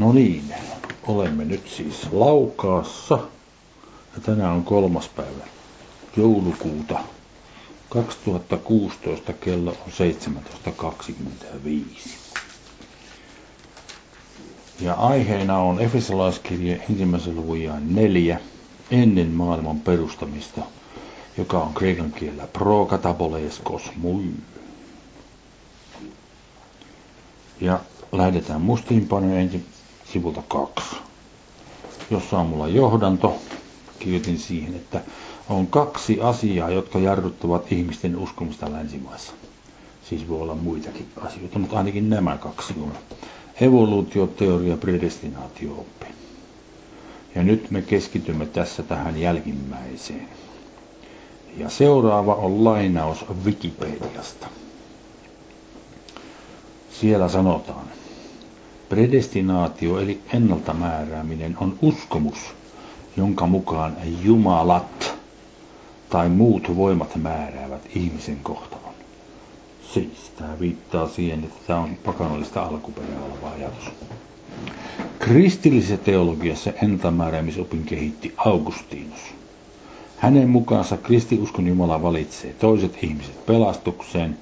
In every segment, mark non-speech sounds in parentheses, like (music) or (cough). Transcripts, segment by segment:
No niin, olemme nyt siis Laukaassa. Ja tänään on kolmas päivä joulukuuta 2016, kello on 17.25. Ja aiheena on Efesolaiskirje ensimmäisen luvun neljä ennen maailman perustamista, joka on kreikan kielellä pro kataboleskos mui. Ja lähdetään mustiinpanojen ensin sivulta kaksi, jossa on mulla johdanto. Kirjoitin siihen, että on kaksi asiaa, jotka jarruttavat ihmisten uskomista länsimaissa. Siis voi olla muitakin asioita, mutta ainakin nämä kaksi on evoluutioteoria predestinaatio-oppi. Ja nyt me keskitymme tässä tähän jälkimmäiseen. Ja seuraava on lainaus Wikipediasta. Siellä sanotaan, predestinaatio eli ennaltamäärääminen on uskomus, jonka mukaan Jumalat tai muut voimat määräävät ihmisen kohtalon. Siis tämä viittaa siihen, että tämä on pakanallista alkuperää oleva ajatus. Kristillisessä teologiassa ennaltamääräämisopin kehitti Augustinus. Hänen mukaansa kristiuskon Jumala valitsee toiset ihmiset pelastukseen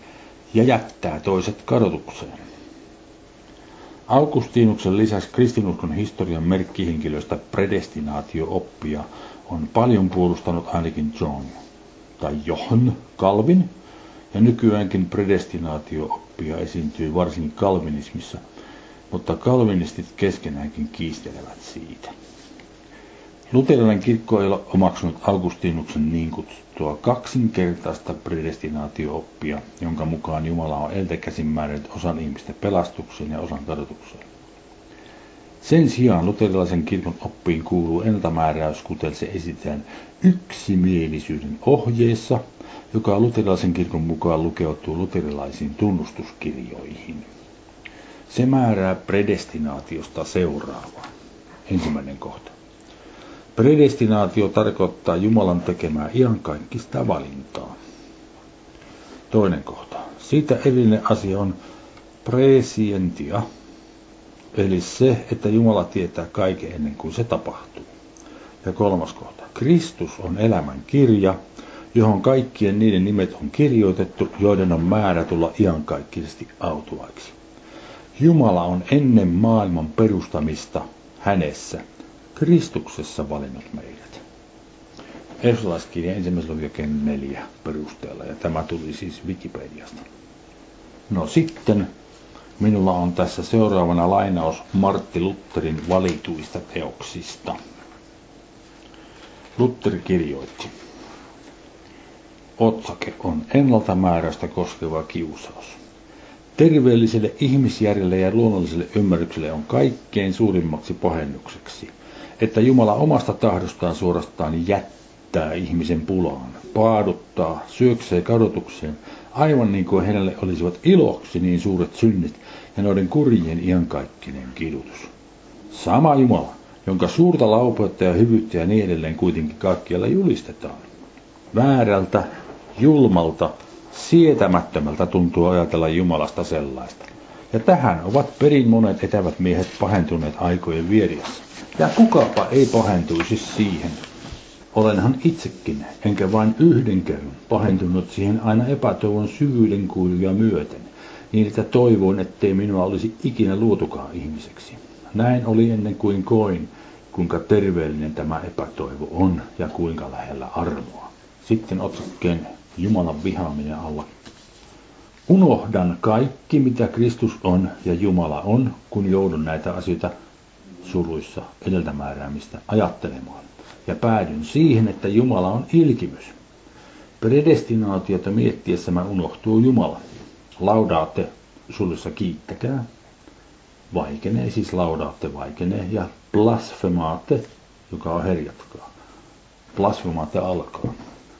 ja jättää toiset kadotukseen. Augustinuksen lisäksi kristinuskon historian merkkihenkilöistä predestinaatio-oppia on paljon puolustanut ainakin John tai Johan Calvin, ja nykyäänkin predestinaatio-oppia esiintyy varsinkin kalvinismissa, mutta kalvinistit keskenäänkin kiistelevät siitä. Luterilainen kirkko ei ole omaksunut Augustinuksen niin kutsuttua kaksinkertaista predestinaatio-oppia, jonka mukaan Jumala on eltekäsin määrännyt osan ihmisten pelastukseen ja osan kadotukseen. Sen sijaan luterilaisen kirkon oppiin kuuluu ennaltamääräys, kuten se esitetään yksimielisyyden ohjeessa, joka luterilaisen kirkon mukaan lukeutuu luterilaisiin tunnustuskirjoihin. Se määrää predestinaatiosta seuraavaa. Ensimmäinen kohta. Predestinaatio tarkoittaa Jumalan tekemää iankaikkista valintaa. Toinen kohta. Siitä erillinen asia on presientia, eli se, että Jumala tietää kaiken ennen kuin se tapahtuu. Ja kolmas kohta. Kristus on elämän kirja, johon kaikkien niiden nimet on kirjoitettu, joiden on määrä tulla iankaikkisesti autuaiksi. Jumala on ennen maailman perustamista hänessä Kristuksessa valinnut meidät. Efesolaiskirja ensimmäisen luvun neljä perusteella, ja tämä tuli siis Wikipediasta. No sitten minulla on tässä seuraavana lainaus Martti Lutterin valituista teoksista. Luther kirjoitti. Otsake on ennaltamääräystä koskeva kiusaus. Terveelliselle ihmisjärjelle ja luonnolliselle ymmärrykselle on kaikkein suurimmaksi pahennukseksi että Jumala omasta tahdostaan suorastaan jättää ihmisen pulaan, paaduttaa, syöksee kadotukseen, aivan niin kuin hänelle olisivat iloksi niin suuret synnit ja noiden kurjien iankaikkinen kidutus. Sama Jumala, jonka suurta laupeutta ja hyvyyttä ja niin edelleen kuitenkin kaikkialla julistetaan. Väärältä, julmalta, sietämättömältä tuntuu ajatella Jumalasta sellaista. Ja tähän ovat perin monet etävät miehet pahentuneet aikojen vieriessä. Ja kukapa ei pahentuisi siihen. Olenhan itsekin, enkä vain yhden kerran, pahentunut siihen aina epätoivon syvyyden kuiluja myöten, niin että toivoin, ettei minua olisi ikinä luotukaan ihmiseksi. Näin oli ennen kuin koin, kuinka terveellinen tämä epätoivo on ja kuinka lähellä armoa. Sitten otsakkeen Jumalan vihaaminen alla. Unohdan kaikki, mitä Kristus on ja Jumala on, kun joudun näitä asioita suluissa edeltämääräämistä ajattelemaan. Ja päädyn siihen, että Jumala on ilkimys. Predestinaatiota miettiessä mä unohtuu Jumala. Laudaatte suluissa kiittäkää. Vaikenee, siis laudaatte vaikenee. Ja blasfemaatte, joka on herjatkaa. Blasfemaatte alkaa.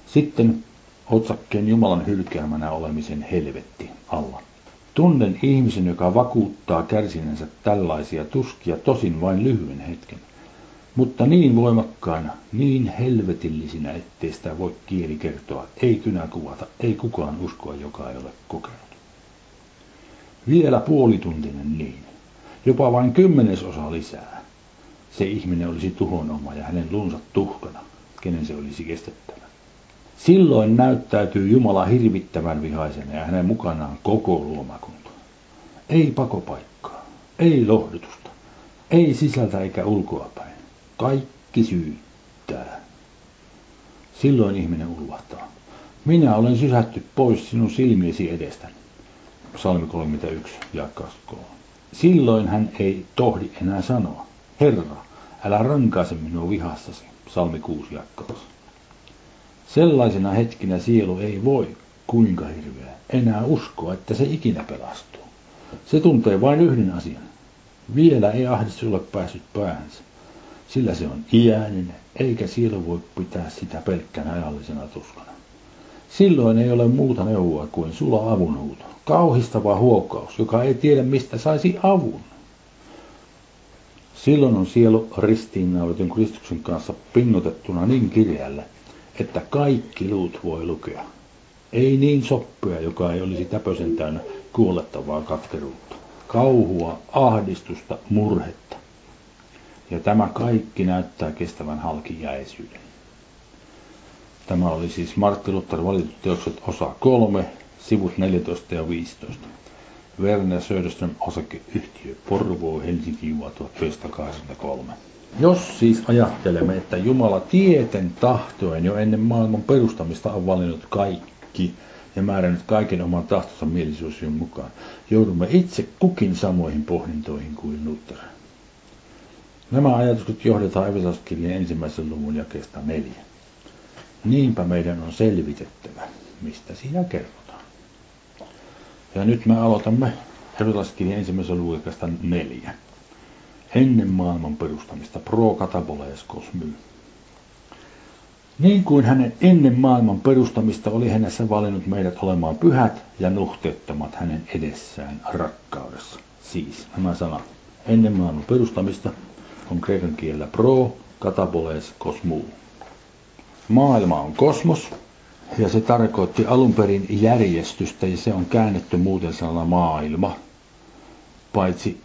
Sitten otsakkeen Jumalan hylkäämänä olemisen helvetti alla. Tunnen ihmisen, joka vakuuttaa kärsineensä tällaisia tuskia tosin vain lyhyen hetken, mutta niin voimakkaana, niin helvetillisinä, ettei sitä voi kieli kertoa, ei kynä kuvata, ei kukaan uskoa, joka ei ole kokenut. Vielä puolituntinen niin. jopa vain kymmenesosa lisää, se ihminen olisi tuhon oma ja hänen lunsa tuhkana, kenen se olisi kestettävä. Silloin näyttäytyy Jumala hirvittävän vihaisena ja hänen mukanaan koko luomakunta. Ei pakopaikkaa, ei lohdutusta, ei sisältä eikä ulkoapäin. Kaikki syyttää. Silloin ihminen ulvahtaa. Minä olen sysätty pois sinun silmiesi edestäni. Psalmi 31, ja 23. Silloin hän ei tohdi enää sanoa, Herra, älä rankaise minua vihassasi. Psalmi 6, jakkaus. Sellaisena hetkinä sielu ei voi, kuinka hirveä, enää uskoa, että se ikinä pelastuu. Se tuntee vain yhden asian. Vielä ei ahdistus ole päässyt päänsä, sillä se on iäinen, eikä sielu voi pitää sitä pelkkänä ajallisena tuskana. Silloin ei ole muuta neuvoa kuin sula avunhuuto, kauhistava huokaus, joka ei tiedä mistä saisi avun. Silloin on sielu ristiinnaulitun Kristuksen kanssa pinnotettuna niin kirjällä, että kaikki luut voi lukea. Ei niin soppia, joka ei olisi täpösen täynnä kuolettavaa katkeruutta, kauhua, ahdistusta, murhetta. Ja tämä kaikki näyttää kestävän halkijäisyyden. Tämä oli siis Martti Luther valitut teokset osa 3, sivut 14 ja 15. Werner Söderström osakeyhtiö Porvoo Helsinki Juva 1983. Jos siis ajattelemme, että Jumala tieten tahtoen jo ennen maailman perustamista on valinnut kaikki ja määrännyt kaiken oman tahtonsa mielisuusion mukaan, joudumme itse kukin samoihin pohdintoihin kuin Luther. Nämä ajatukset johdetaan Efesoskirjan ensimmäisen luvun jakeesta neljä. Niinpä meidän on selvitettävä, mistä siinä kerrotaan. Ja nyt me aloitamme Efesoskirjan ensimmäisen luvun jakeesta neljä ennen maailman perustamista, pro katabolees kosmy. Niin kuin hänen ennen maailman perustamista oli hänessä valinnut meidät olemaan pyhät ja nuhteettomat hänen edessään rakkaudessa. Siis nämä sanat ennen maailman perustamista on kreikan kielellä pro katabolees kosmu. Maailma on kosmos, ja se tarkoitti alun perin järjestystä, ja se on käännetty muuten sanalla maailma, paitsi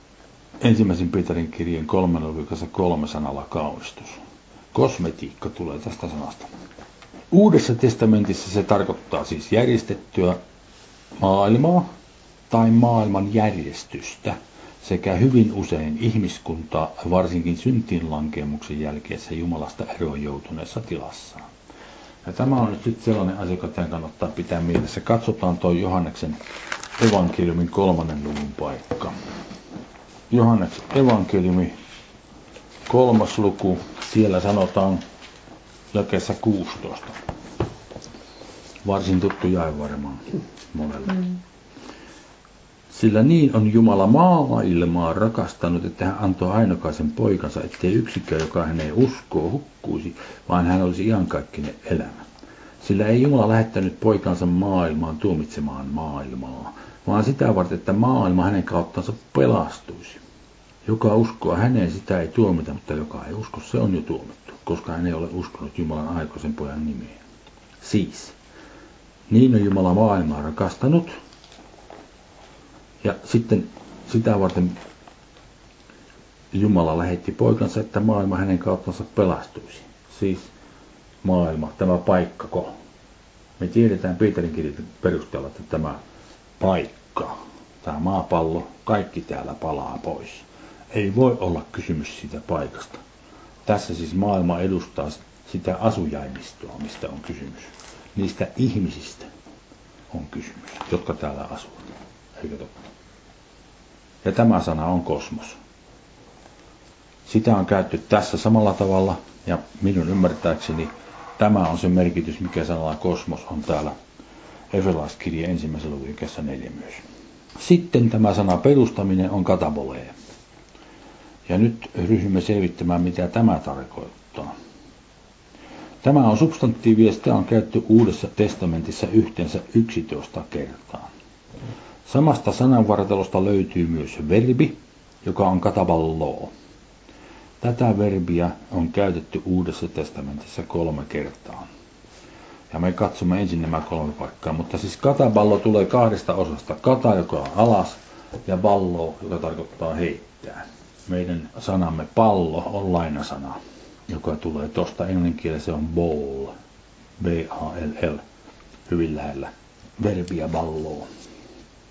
ensimmäisen Pietarin kirjeen kolmen luvikassa kolme sanalla kaunistus. Kosmetiikka tulee tästä sanasta. Uudessa testamentissa se tarkoittaa siis järjestettyä maailmaa tai maailman järjestystä sekä hyvin usein ihmiskuntaa varsinkin syntiin lankemuksen jälkeessä Jumalasta eroon joutuneessa tilassaan. Ja tämä on nyt sitten sellainen asia, joka tämän kannattaa pitää mielessä. Katsotaan tuo Johanneksen evankeliumin kolmannen luvun paikka. Johannes evankeliumi, kolmas luku, siellä sanotaan jakeessa 16. Varsin tuttu jäi varmaan monelle. Mm. Sillä niin on Jumala maailmaa rakastanut, että hän antoi ainokaisen poikansa, ettei yksikään, joka hän ei uskoo, hukkuisi, vaan hän olisi iankaikkinen elämä. Sillä ei Jumala lähettänyt poikansa maailmaan tuomitsemaan maailmaa, vaan sitä varten, että maailma hänen kauttansa pelastuisi. Joka uskoo häneen, sitä ei tuomita, mutta joka ei usko, se on jo tuomittu, koska hän ei ole uskonut Jumalan aikaisen pojan nimeen. Siis, niin on Jumala maailmaa rakastanut, ja sitten sitä varten Jumala lähetti poikansa, että maailma hänen kauttansa pelastuisi. Siis maailma, tämä paikkako. Me tiedetään Pietarin kirjan perusteella, että tämä paikka, tämä maapallo, kaikki täällä palaa pois ei voi olla kysymys siitä paikasta. Tässä siis maailma edustaa sitä asujaimistoa, mistä on kysymys. Niistä ihmisistä on kysymys, jotka täällä asuvat. Eikö totta? Ja tämä sana on kosmos. Sitä on käytetty tässä samalla tavalla, ja minun ymmärtääkseni tämä on se merkitys, mikä sanalla kosmos on täällä Efesolaiskirjan ensimmäisen luvun neljä myös. Sitten tämä sana perustaminen on katabolee. Ja nyt ryhdymme selvittämään, mitä tämä tarkoittaa. Tämä on substantiivi ja sitä on käytetty Uudessa testamentissa yhteensä 11 kertaa. Samasta sananvartelosta löytyy myös verbi, joka on katavallo. Tätä verbiä on käytetty Uudessa testamentissa kolme kertaa. Ja me katsomme ensin nämä kolme paikkaa, mutta siis kataballo tulee kahdesta osasta. Kata, joka on alas, ja ballo, joka tarkoittaa heittää. Meidän sanamme pallo on lainasana, joka tulee tuosta englannin se on ball, B-A-L-L, hyvin lähellä verbiä balloa.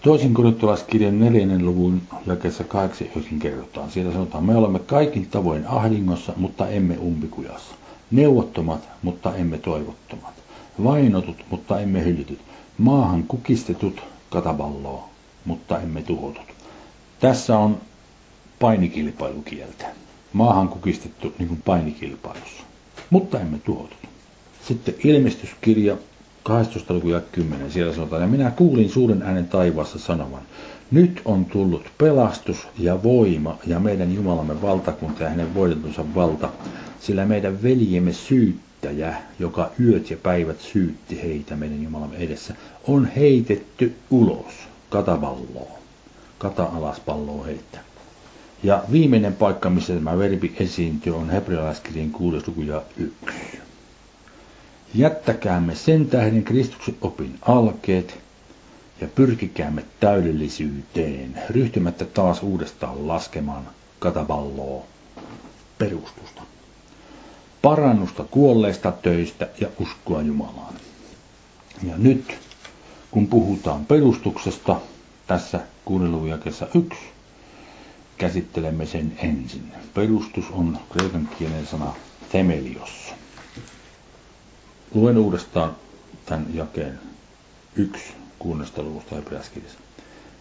Toisin korintolaiskirjan neljännen luvun jakeessa 8 kerrotaan. Siellä sanotaan, me olemme kaikin tavoin ahdingossa, mutta emme umpikujassa. Neuvottomat, mutta emme toivottomat. Vainotut, mutta emme hyllytyt. Maahan kukistetut, kataballoa, mutta emme tuhotut. Tässä on painikilpailukieltä. Maahan kukistettu niin kuin painikilpailussa, mutta emme tuhotut. Sitten ilmestyskirja 12. luku ja 10. Siellä sanotaan, ja minä kuulin suuren äänen taivaassa sanovan, nyt on tullut pelastus ja voima ja meidän Jumalamme valtakunta ja hänen voidetunsa valta, sillä meidän veljemme syyttäjä, joka yöt ja päivät syytti heitä meidän Jumalamme edessä, on heitetty ulos katavalloon. Kata alas palloa heittää. Ja viimeinen paikka, missä tämä verbi esiintyy, on hebrealaiskirjan 6. luku ja 1. Jättäkäämme sen tähden Kristuksen opin alkeet ja pyrkikäämme täydellisyyteen, ryhtymättä taas uudestaan laskemaan kataballoa perustusta. Parannusta kuolleista töistä ja uskoa Jumalaan. Ja nyt, kun puhutaan perustuksesta, tässä kuunnelun jakessa käsittelemme sen ensin. Perustus on kreikan kielen sana temelios. Luen uudestaan tämän jakeen yksi kuunnesta luvusta hebreaskirjassa.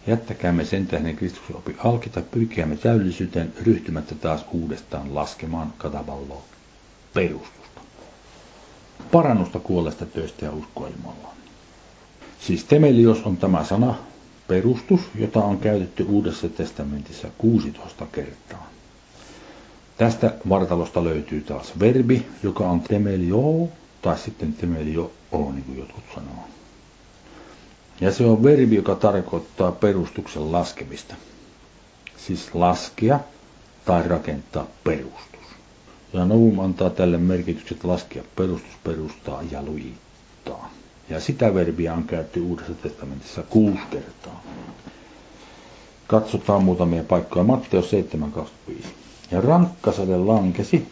Jättäkäämme sen tähden Kristuksen opi alki tai täydellisyyteen ryhtymättä taas uudestaan laskemaan katavalloa perustusta. Parannusta kuolleesta töistä ja uskoa Jumalaan. Siis temelios on tämä sana, perustus, jota on käytetty Uudessa testamentissa 16 kertaa. Tästä vartalosta löytyy taas verbi, joka on temelio, tai sitten temelio o, niin kuin jotkut sanoo. Ja se on verbi, joka tarkoittaa perustuksen laskemista. Siis laskea tai rakentaa perustus. Ja Novum antaa tälle merkitykset laskea perustus, perustaa ja lujittaa. Ja sitä verbiä on käytetty Uudessa testamentissa kuusi kertaa. Katsotaan muutamia paikkoja. Matteus 7.25. Ja rankkasade lankesi,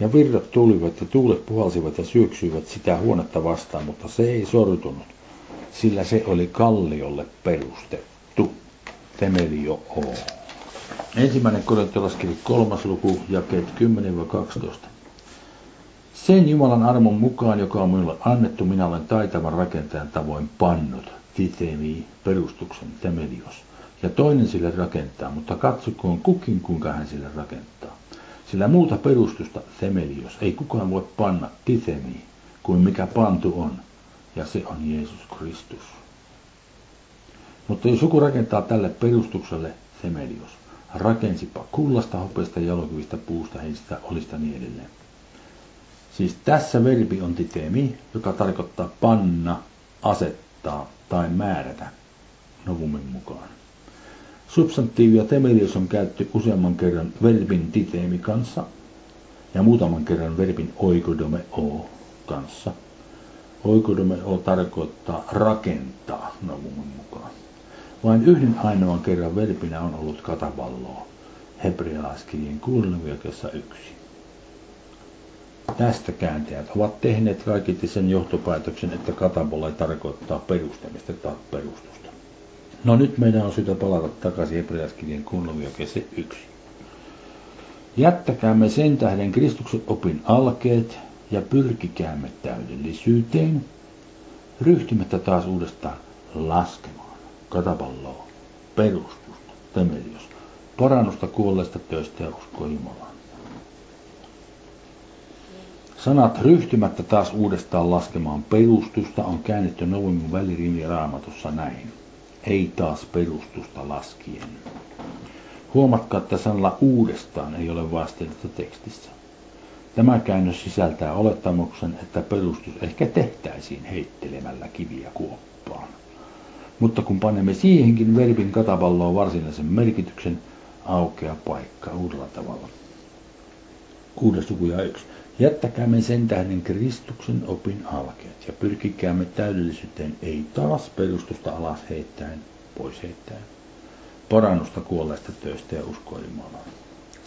ja virrat tulivat ja tuulet puhalsivat ja syöksyivät sitä huonetta vastaan, mutta se ei sortunut, sillä se oli kalliolle perustettu. Temelio O. Ensimmäinen korintolaskirja kolmas luku, jakeet 10-12. Sen Jumalan armon mukaan, joka on minulle annettu, minä olen taitavan rakentajan tavoin pannut, titemi, perustuksen, temelios. Ja toinen sille rakentaa, mutta katsokoon kukin, kuinka hän sille rakentaa. Sillä muuta perustusta, temelios, ei kukaan voi panna titemi, kuin mikä pantu on, ja se on Jeesus Kristus. Mutta jos joku rakentaa tälle perustukselle temelios, rakensipa kullasta, hopeasta, jalokivistä, puusta, heistä, olista niin edelleen Siis tässä verbi on titemi, joka tarkoittaa panna, asettaa tai määrätä novumin mukaan. Substantiivia temelius on käytetty useamman kerran verbin titemi kanssa ja muutaman kerran verbin oikodome o kanssa. Oikodome o tarkoittaa rakentaa novumin mukaan. Vain yhden ainoan kerran verbinä on ollut katavalloa, hebrealaiskirjeen 6. yksi. Tästä kääntäjät ovat tehneet kaikiti sen johtopäätöksen, että katabola tarkoittaa perustamista tai perustusta. No nyt meidän on syytä palata takaisin hebreaskirjan kunnoviokese 1. Jättäkäämme sen tähden Kristuksen opin alkeet ja pyrkikäämme täydellisyyteen, ryhtymättä taas uudestaan laskemaan katapalloa, perustusta, temelios, parannusta kuolleista töistä ja uskoa Jumalaan. Sanat ryhtymättä taas uudestaan laskemaan perustusta on käännetty Novimun välirimi raamatussa näin. Ei taas perustusta laskien. Huomatkaa, että sanalla uudestaan ei ole vasteetta tekstissä. Tämä käännös sisältää olettamuksen, että perustus ehkä tehtäisiin heittelemällä kiviä kuoppaan. Mutta kun panemme siihenkin verbin katapalloon varsinaisen merkityksen, aukeaa paikka uudella tavalla. Kuudes luku ja yksi. Jättäkäämme sen tähden Kristuksen opin alkeet ja pyrkikäämme täydellisyyteen ei taas perustusta alas heittäen, pois heittäen. parannusta kuolleista töistä ja uskoa.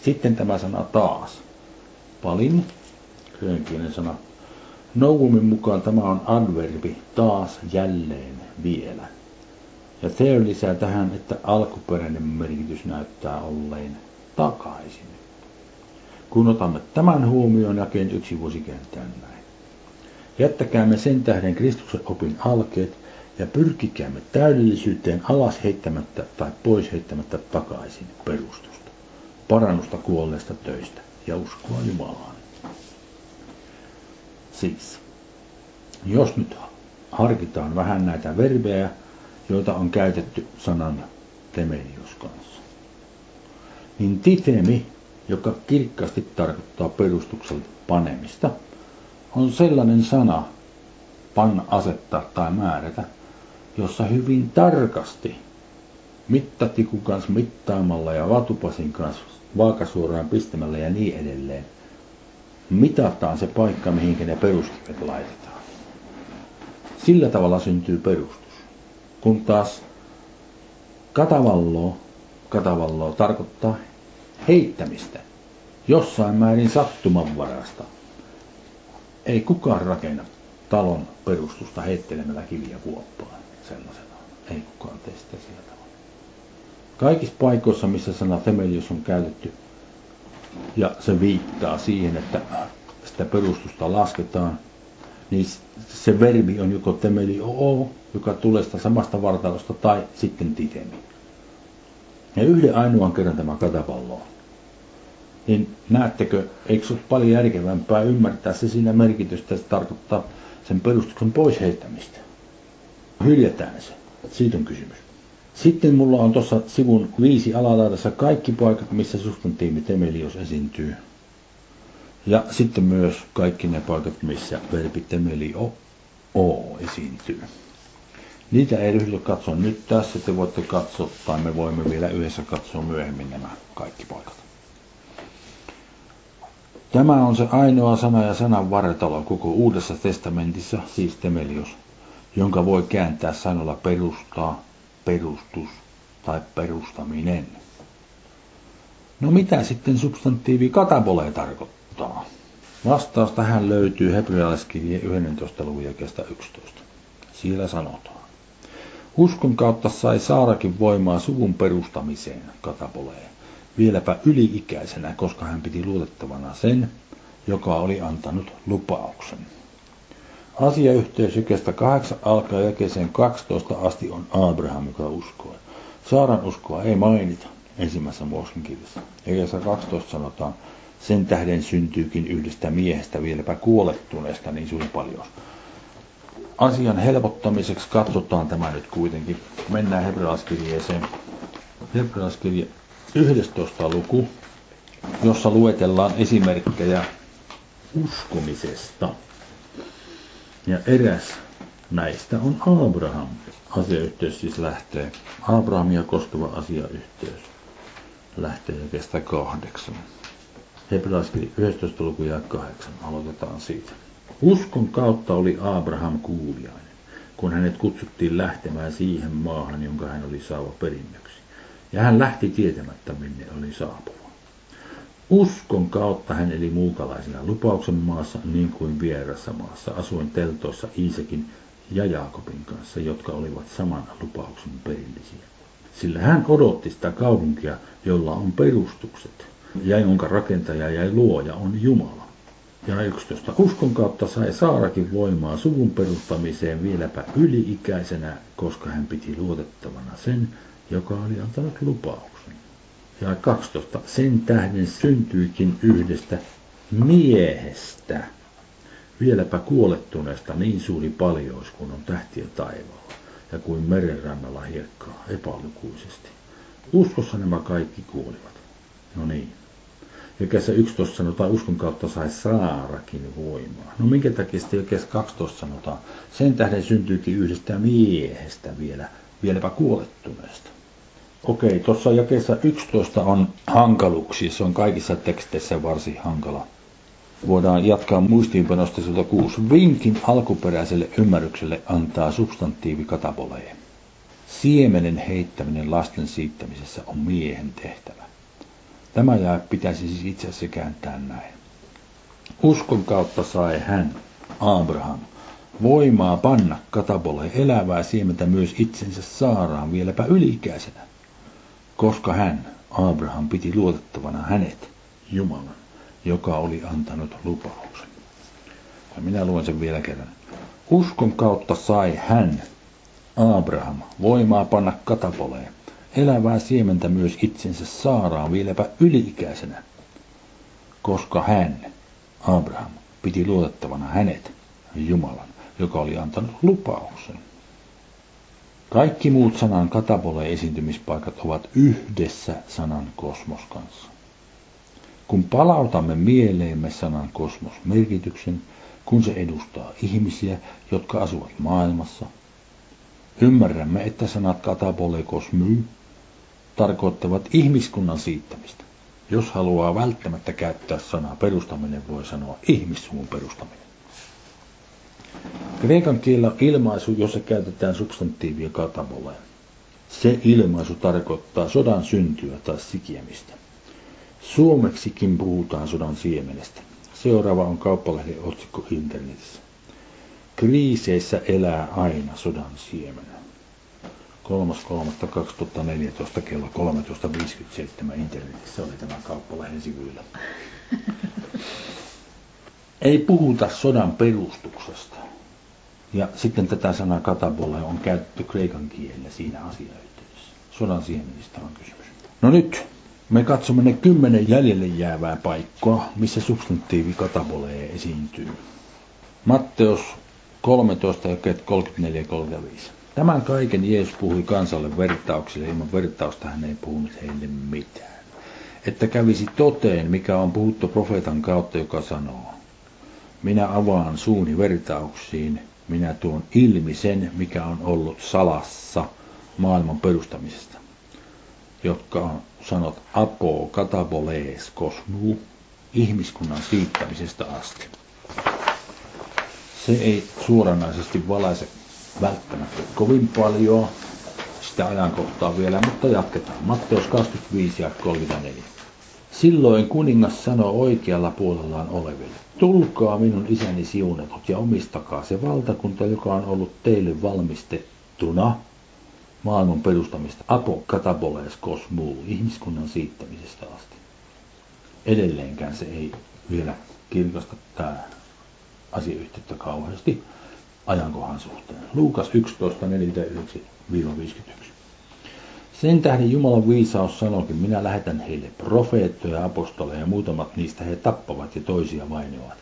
Sitten tämä sana taas. Palin, köyhenkielen sana. Nouvumin mukaan tämä on adverbi taas, jälleen, vielä. Ja Theo lisää tähän, että alkuperäinen merkitys näyttää olleen takaisin. Kun otamme tämän huomioon, jakeen yksi vuosi kääntää näin. Jättäkäämme sen tähden Kristuksen opin alkeet ja pyrkikäämme täydellisyyteen alas heittämättä tai pois heittämättä takaisin perustusta, parannusta kuolleista töistä ja uskoa Jumalaan. Siis, jos nyt harkitaan vähän näitä verbejä, joita on käytetty sanan temelius kanssa, niin titemi, joka kirkkaasti tarkoittaa perustukselta panemista, on sellainen sana, panna, asettaa tai määrätä, jossa hyvin tarkasti mittatikun kanssa mittaamalla ja vatupasin kanssa vaakasuoraan pistämällä ja niin edelleen mitataan se paikka, mihinkä ne peruskivet laitetaan. Sillä tavalla syntyy perustus. Kun taas katavallo, katavallo tarkoittaa heittämistä, jossain määrin sattumanvarasta. Ei kukaan rakenna talon perustusta heittelemällä kiviä kuoppaan sellaisena. Ei kukaan tee sitä tavalla. Kaikissa paikoissa, missä sana temelius on käytetty, ja se viittaa siihen, että sitä perustusta lasketaan, niin se verbi on joko temeli oo, joka tulee sitä samasta vartalosta, tai sitten titemi. Ja yhden ainoan kerran tämä katapallo. Niin näettekö, eikö se ole paljon järkevämpää ymmärtää se siinä merkitystä, että se tarkoittaa sen perustuksen pois heittämistä. Hyljätään se. Siitä on kysymys. Sitten mulla on tuossa sivun viisi alalaidassa kaikki paikat, missä substantiivi temelios esiintyy. Ja sitten myös kaikki ne paikat, missä verbi temelio o esiintyy. Niitä ei ryhdy katsoa nyt tässä, te voitte katsoa, tai me voimme vielä yhdessä katsoa myöhemmin nämä kaikki paikat. Tämä on se ainoa sana ja sanan vartalo koko Uudessa testamentissa, siis temelios, jonka voi kääntää sanolla perustaa, perustus tai perustaminen. No mitä sitten substantiivi katabole tarkoittaa? Vastaus tähän löytyy hebrealaiskirje 11. luvun 11. Siellä sanotaan. Uskon kautta sai Saarakin voimaa suvun perustamiseen kataboleen, vieläpä yli-ikäisenä, koska hän piti luotettavana sen, joka oli antanut lupauksen. Asiayhteys jakeesta 8 alkaa jakeeseen 12 asti on Abraham, joka uskoo. Saaran uskoa ei mainita ensimmäisessä Mooskin kirjassa. Jakeessa 12 sanotaan, sen tähden syntyykin yhdestä miehestä vieläpä kuolettuneesta niin suuri paljon. Asian helpottamiseksi katsotaan tämä nyt kuitenkin. Mennään hebrealaiskirjeeseen. Hebrealaiskirje 11. luku, jossa luetellaan esimerkkejä uskomisesta. Ja eräs näistä on Abraham. Asiayhteys siis lähtee. Abrahamia koskeva asiayhteys lähtee kestä kahdeksan. Hebrealaiskirja 11. luku ja 8. Aloitetaan siitä. Uskon kautta oli Abraham kuuliainen, kun hänet kutsuttiin lähtemään siihen maahan, jonka hän oli saava perinnöksi. Ja hän lähti tietämättä, minne oli saapuva. Uskon kautta hän eli muukalaisena lupauksen maassa niin kuin vierassa maassa, asuin teltoissa Iisekin ja Jaakobin kanssa, jotka olivat saman lupauksen perillisiä. Sillä hän odotti sitä kaupunkia, jolla on perustukset, ja jonka rakentaja ja luoja on Jumala. Ja 11. Uskon kautta sai Saarakin voimaa suvun perustamiseen vieläpä yli-ikäisenä, koska hän piti luotettavana sen, joka oli antanut lupauksen. Ja 12. Sen tähden syntyikin yhdestä miehestä, vieläpä kuolettuneesta niin suuri paljous kuin on tähtiä taivaalla ja kuin merenrannalla hiekkaa epälukuisesti. Uskossa nämä kaikki kuolivat. No niin. Ja kesä 11 sanotaan, uskon kautta sai Saarakin voimaa. No minkä takia sitten kesä 12 sanotaan, sen tähden syntyykin yhdestä miehestä vielä, vieläpä kuolettuneesta. Okei, tuossa jakeessa 11 on hankaluuksia, se on kaikissa teksteissä varsin hankala. Voidaan jatkaa muistiinpanosta siltä 6. Vinkin alkuperäiselle ymmärrykselle antaa substantiivi katapolee. Siemenen heittäminen lasten siittämisessä on miehen tehtävä. Tämä jää pitäisi siis itse asiassa kääntää näin. Uskon kautta sai hän, Abraham, voimaa panna katabolle elävää siementä myös itsensä saaraan vieläpä ylikäisenä, koska hän, Abraham, piti luotettavana hänet, Jumalan, joka oli antanut lupauksen. Ja minä luen sen vielä kerran. Uskon kautta sai hän, Abraham, voimaa panna katapoleen, elävää siementä myös itsensä saaraan vieläpä yliikäisenä, koska hän, Abraham, piti luotettavana hänet, Jumalan, joka oli antanut lupauksen. Kaikki muut sanan katapole esiintymispaikat ovat yhdessä sanan kosmos kanssa. Kun palautamme mieleemme sanan kosmos merkityksen, kun se edustaa ihmisiä, jotka asuvat maailmassa, ymmärrämme, että sanat katapole kosmy tarkoittavat ihmiskunnan siittämistä. Jos haluaa välttämättä käyttää sanaa perustaminen, voi sanoa ihmissuvun perustaminen. Kreikan kielellä ilmaisu, jossa käytetään substantiivia kataboleen. Se ilmaisu tarkoittaa sodan syntyä tai sikiemistä. Suomeksikin puhutaan sodan siemenestä. Seuraava on kauppalehden otsikko internetissä. Kriiseissä elää aina sodan siemen. 3.3.2014 kello 13.57 internetissä oli tämä kauppalehden sivuilla. (laughs) Ei puhuta sodan perustuksesta. Ja sitten tätä sanaa katabola on käytetty kreikan kielellä siinä asiayhteydessä. Sodan siemenistä on kysymys. No nyt me katsomme ne kymmenen jäljelle jäävää paikkaa, missä substantiivi katabolee esiintyy. Matteus 13, 34 35. Tämän kaiken Jeesus puhui kansalle vertauksille, ilman vertausta hän ei puhunut heille mitään. Että kävisi toteen, mikä on puhuttu profeetan kautta, joka sanoo, minä avaan suuni vertauksiin, minä tuon ilmi sen, mikä on ollut salassa maailman perustamisesta, jotka on sanot apo katabolees kosmuu ihmiskunnan siittämisestä asti. Se ei suoranaisesti valaise välttämättä kovin paljon sitä ajankohtaa vielä, mutta jatketaan. Matteus 25 ja 34. Silloin kuningas sanoi oikealla puolellaan oleville, tulkaa minun isäni siunatut ja omistakaa se valtakunta, joka on ollut teille valmistettuna maailman perustamista apo kataboles kosmuu ihmiskunnan siittämisestä asti. Edelleenkään se ei vielä kirkasta tämä asiayhteyttä kauheasti ajankohan suhteen. Luukas 11, 49-51. Sen tähden Jumalan viisaus sanoikin, minä lähetän heille profeettoja ja apostoleja, ja muutamat niistä he tappavat ja toisia vainoavat.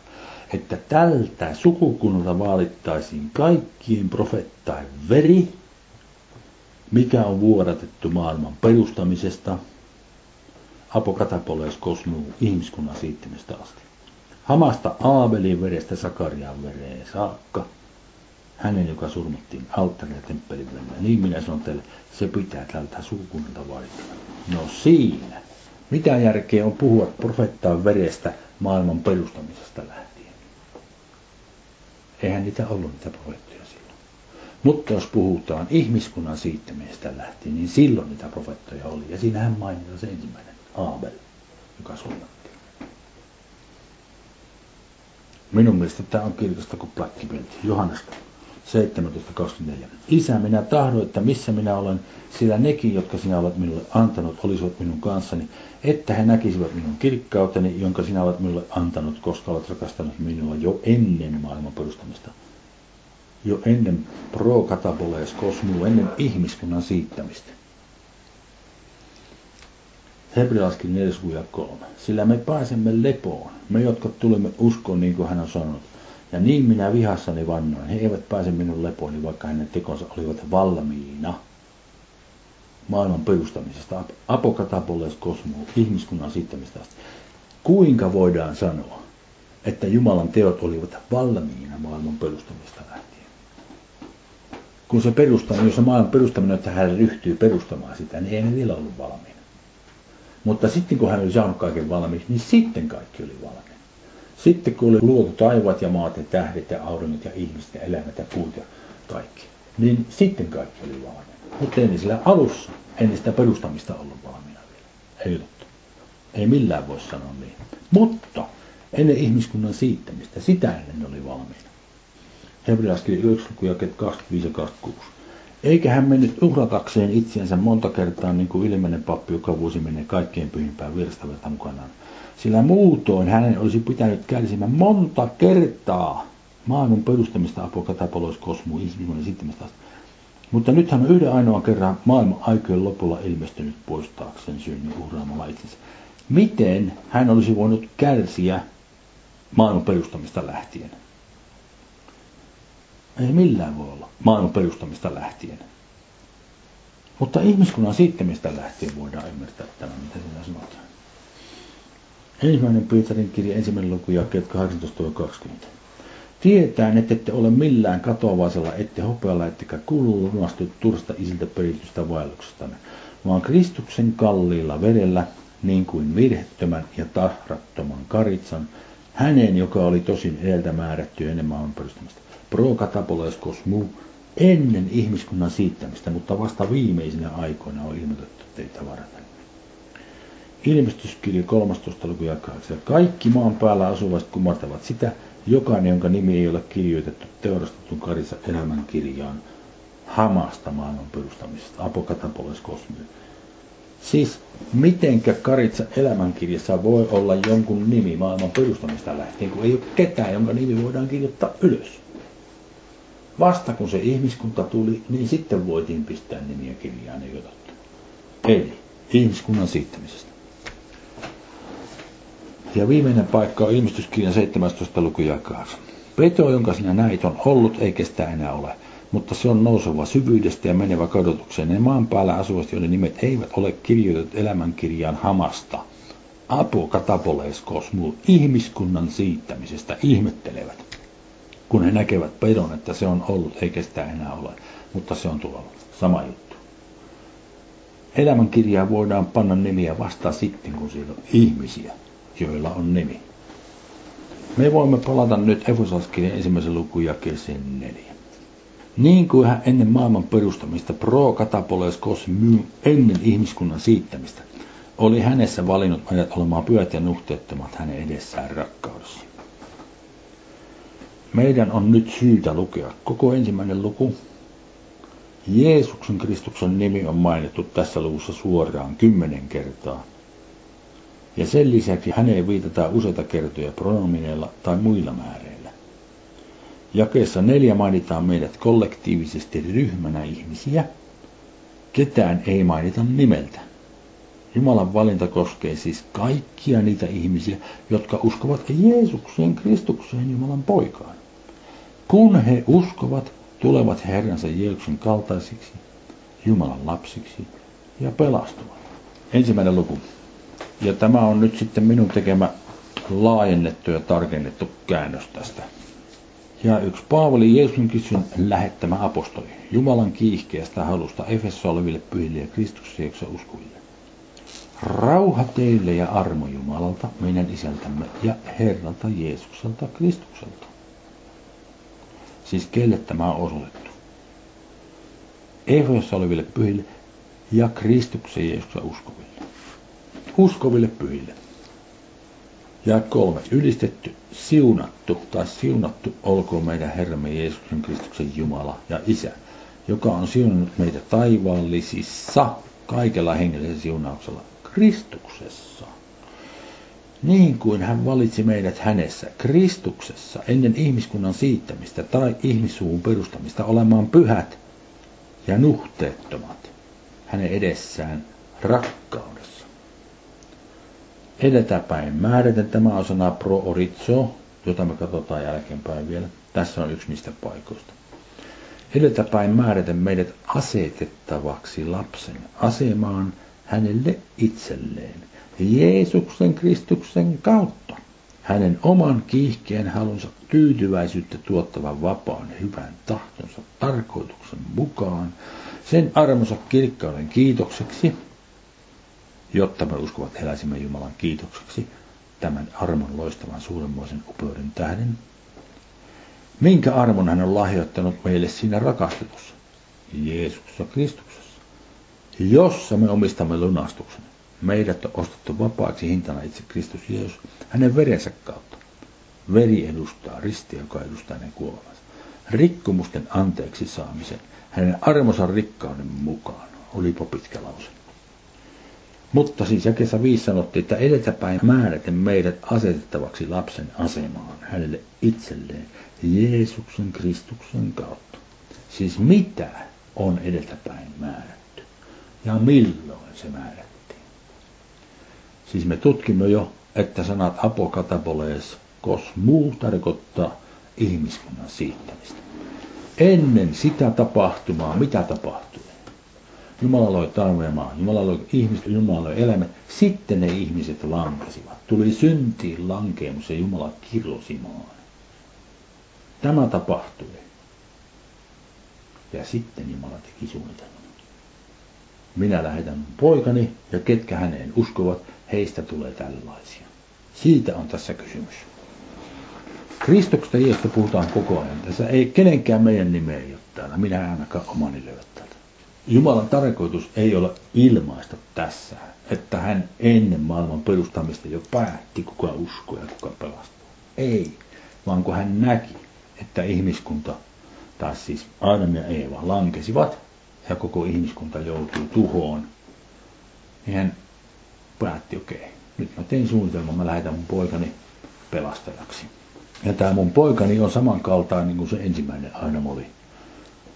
Että tältä sukukunnalta vaalittaisiin kaikkien profeettain veri, mikä on vuodatettu maailman perustamisesta, apokatapoleus kosmuu ihmiskunnan siittämistä asti. Hamasta Aabelin verestä Sakarian vereen saakka, hänen, joka surmattiin alttarin ja temppelin välillä. Niin minä sanon teille, se pitää tältä sukukunnalta valittaa. No siinä. Mitä järkeä on puhua profettaan verestä maailman perustamisesta lähtien? Eihän niitä ollut niitä profettoja silloin. Mutta jos puhutaan ihmiskunnan siittämisestä lähtien, niin silloin niitä profettoja oli. Ja siinähän mainitaan se ensimmäinen, Aabel, joka surmattiin. Minun mielestä tämä on kirkasta kuin Black Johannes 17.24. Isä, minä tahdon, että missä minä olen, sillä nekin, jotka sinä olet minulle antanut, olisivat minun kanssani, että he näkisivät minun kirkkauteni, jonka sinä olet minulle antanut, koska olet rakastanut minua jo ennen maailman perustamista. Jo ennen pro katabolees kosmuu, ennen ihmiskunnan siittämistä. Hebrealskin 4 3. Sillä me pääsemme lepoon, me jotka tulemme uskoon niin kuin hän on sanonut. Ja niin minä vihassani vannoin. He eivät pääse minun lepooni, vaikka hänen tekonsa olivat valmiina maailman perustamisesta. Apokatapoles kosmo, ihmiskunnan siittämistä asti. Kuinka voidaan sanoa, että Jumalan teot olivat valmiina maailman perustamista lähtien? Kun se perustaminen, jos se maailman perustaminen, että hän ryhtyy perustamaan sitä, niin ei ne vielä ollut valmiina. Mutta sitten kun hän oli saanut kaiken valmiiksi, niin sitten kaikki oli valmiina. Sitten kun oli luotu taivaat ja maat ja tähdet ja auringot ja ihmiset ja elämät ja puut ja kaikki. niin sitten kaikki oli valmiina. Mutta ei sillä alussa, ennen sitä perustamista ollut valmiina vielä. Ei totta. Ei millään voi sanoa niin. Mutta ennen ihmiskunnan siittämistä, sitä ennen oli valmiina. Hebreaskirja 9, 25 ja 26. Eikä hän mennyt uhratakseen itseensä monta kertaa niin kuin ilmeinen pappi, joka vuosi menee kaikkein pyhimpään virstaverta mukanaan. Sillä muutoin hänen olisi pitänyt kärsimään monta kertaa maailman perustamista apokatapolois kosmu ihmiskunnan siittämistä asti. Mutta nyt hän on yhden ainoan kerran maailman aikojen lopulla ilmestynyt poistaakseen synnin uhraamalla itsensä. Miten hän olisi voinut kärsiä maailman perustamista lähtien? Ei millään voi olla maailman perustamista lähtien. Mutta ihmiskunnan siittämistä lähtien voidaan ymmärtää tämä, mitä siinä sanotaan. Ensimmäinen Pietarin kirja, ensimmäinen luku, jakeet 18-20. Tietään, että ette ole millään katoavaisella, ette hopealla, ettekä kuulu lunastu tursta isiltä peritystä vaelluksesta, vaan Kristuksen kalliilla verellä, niin kuin virhettömän ja tahrattoman karitsan, hänen, joka oli tosin edeltä määrätty ennen maailman perustamista. Pro katapoles kosmu, ennen ihmiskunnan siittämistä, mutta vasta viimeisinä aikoina on ilmoitettu teitä varten. Ilmestyskirja 13. luku ja 8. Kaikki maan päällä asuvat kumartavat sitä, jokainen, jonka nimi ei ole kirjoitettu teurastetun karissa elämän kirjaan Hamasta maailman perustamisesta, Apokatapolis Kosmio. Siis mitenkä Karitsa elämänkirjassa voi olla jonkun nimi maailman perustamista lähtien, kun ei ole ketään, jonka nimi voidaan kirjoittaa ylös. Vasta kun se ihmiskunta tuli, niin sitten voitiin pistää nimiä kirjaan, totta? Eli ihmiskunnan siittämisestä. Ja viimeinen paikka on ilmestyskirjan 17. luku jakas. Peto, jonka sinä näit, on ollut, eikä sitä enää ole. Mutta se on nouseva syvyydestä ja menevä kadotukseen. Ne maan päällä asuvasti, joiden nimet eivät ole kirjoitetut elämänkirjaan hamasta. Apu katapoleis kosmu ihmiskunnan siittämisestä ihmettelevät, kun he näkevät pedon, että se on ollut, eikä sitä enää ole. Mutta se on tuolla. Sama juttu. Elämänkirjaa voidaan panna nimiä vasta sitten, kun siellä on ihmisiä joilla on nimi. Me voimme palata nyt Efesaskirjan ensimmäisen lukun jakeeseen neljä. Niin kuin hän ennen maailman perustamista pro katapoles ennen ihmiskunnan siittämistä, oli hänessä valinnut meidät olemaan pyöt ja nuhteettomat hänen edessään rakkaudessa. Meidän on nyt syytä lukea koko ensimmäinen luku. Jeesuksen Kristuksen nimi on mainittu tässä luvussa suoraan kymmenen kertaa – ja sen lisäksi häneen viitataan useita kertoja pronomineilla tai muilla määreillä. Jakeessa neljä mainitaan meidät kollektiivisesti ryhmänä ihmisiä. Ketään ei mainita nimeltä. Jumalan valinta koskee siis kaikkia niitä ihmisiä, jotka uskovat Jeesukseen Kristukseen Jumalan poikaan. Kun he uskovat, tulevat Herransa Jeesuksen kaltaisiksi, Jumalan lapsiksi ja pelastuvat. Ensimmäinen luku. Ja tämä on nyt sitten minun tekemä laajennettu ja tarkennettu käännös tästä. Ja yksi Paavali Jeesuksen Kristuksen lähettämä apostoli, Jumalan kiihkeästä halusta Efesossa oleville pyhille ja Kristuksen uskoville. Rauha teille ja armo Jumalalta, meidän isältämme ja Herralta Jeesukselta Kristukselta. Siis kelle tämä on osoitettu? Efesossa oleville pyhille ja Kristuksen Jeesuksen uskoville uskoville pyhille. Ja kolme. Ylistetty, siunattu tai siunattu olkoon meidän Herramme Jeesuksen Kristuksen Jumala ja Isä, joka on siunannut meitä taivaallisissa kaikella hengellisellä siunauksella Kristuksessa. Niin kuin hän valitsi meidät hänessä, Kristuksessa, ennen ihmiskunnan siittämistä tai ihmissuun perustamista olemaan pyhät ja nuhteettomat hänen edessään rakkaudessa edetäpäin määräten. Tämä on sana pro orizo, jota me katsotaan jälkeenpäin vielä. Tässä on yksi niistä paikoista. Edeltäpäin määräten meidät asetettavaksi lapsen asemaan hänelle itselleen, Jeesuksen Kristuksen kautta, hänen oman kiihkeän halunsa tyytyväisyyttä tuottavan vapaan hyvän tahtonsa tarkoituksen mukaan, sen armonsa kirkkauden kiitokseksi, jotta me uskovat eläisimme Jumalan kiitokseksi tämän armon loistavan suuremmoisen upeuden tähden. Minkä armon hän on lahjoittanut meille siinä rakastetussa, Jeesuksessa Kristuksessa, jossa me omistamme lunastuksen. Meidät on ostettu vapaaksi hintana itse Kristus Jeesus hänen verensä kautta. Veri edustaa ristiä, joka edustaa hänen kuolemansa. Rikkomusten anteeksi saamisen, hänen armonsa rikkauden mukaan. Olipa pitkä lause. Mutta siis jakessa 5 sanottiin, että edeltäpäin määräten meidät asetettavaksi lapsen asemaan hänelle itselleen Jeesuksen Kristuksen kautta. Siis mitä on edeltäpäin määrätty ja milloin se määrättiin. Siis me tutkimme jo, että sanat apokatapolees kos muu tarkoittaa ihmiskunnan siittämistä. Ennen sitä tapahtumaa, mitä tapahtui? Jumala loi taivaan ja maan. Jumala loi ihmiset, Jumala loi eläimet. Sitten ne ihmiset lankesivat. Tuli syntiin lankeemus ja Jumala kirlosi maan. Tämä tapahtui. Ja sitten Jumala teki suunnitelman. Minä lähetän poikani ja ketkä häneen uskovat, heistä tulee tällaisia. Siitä on tässä kysymys. Kristuksesta Jeesusta puhutaan koko ajan. Tässä ei kenenkään meidän nimeä ole täällä. Minä en ainakaan omani löydä täältä. Jumalan tarkoitus ei ole ilmaista tässä, että hän ennen maailman perustamista jo päätti, kuka uskoo ja kuka pelastuu. Ei, vaan kun hän näki, että ihmiskunta, tai siis Adam ja Eeva, lankesivat ja koko ihmiskunta joutuu tuhoon, niin hän päätti, okei, okay, nyt mä tein suunnitelman, mä lähetän mun poikani pelastajaksi. Ja tämä mun poikani on samankaltainen kuin se ensimmäinen aina oli.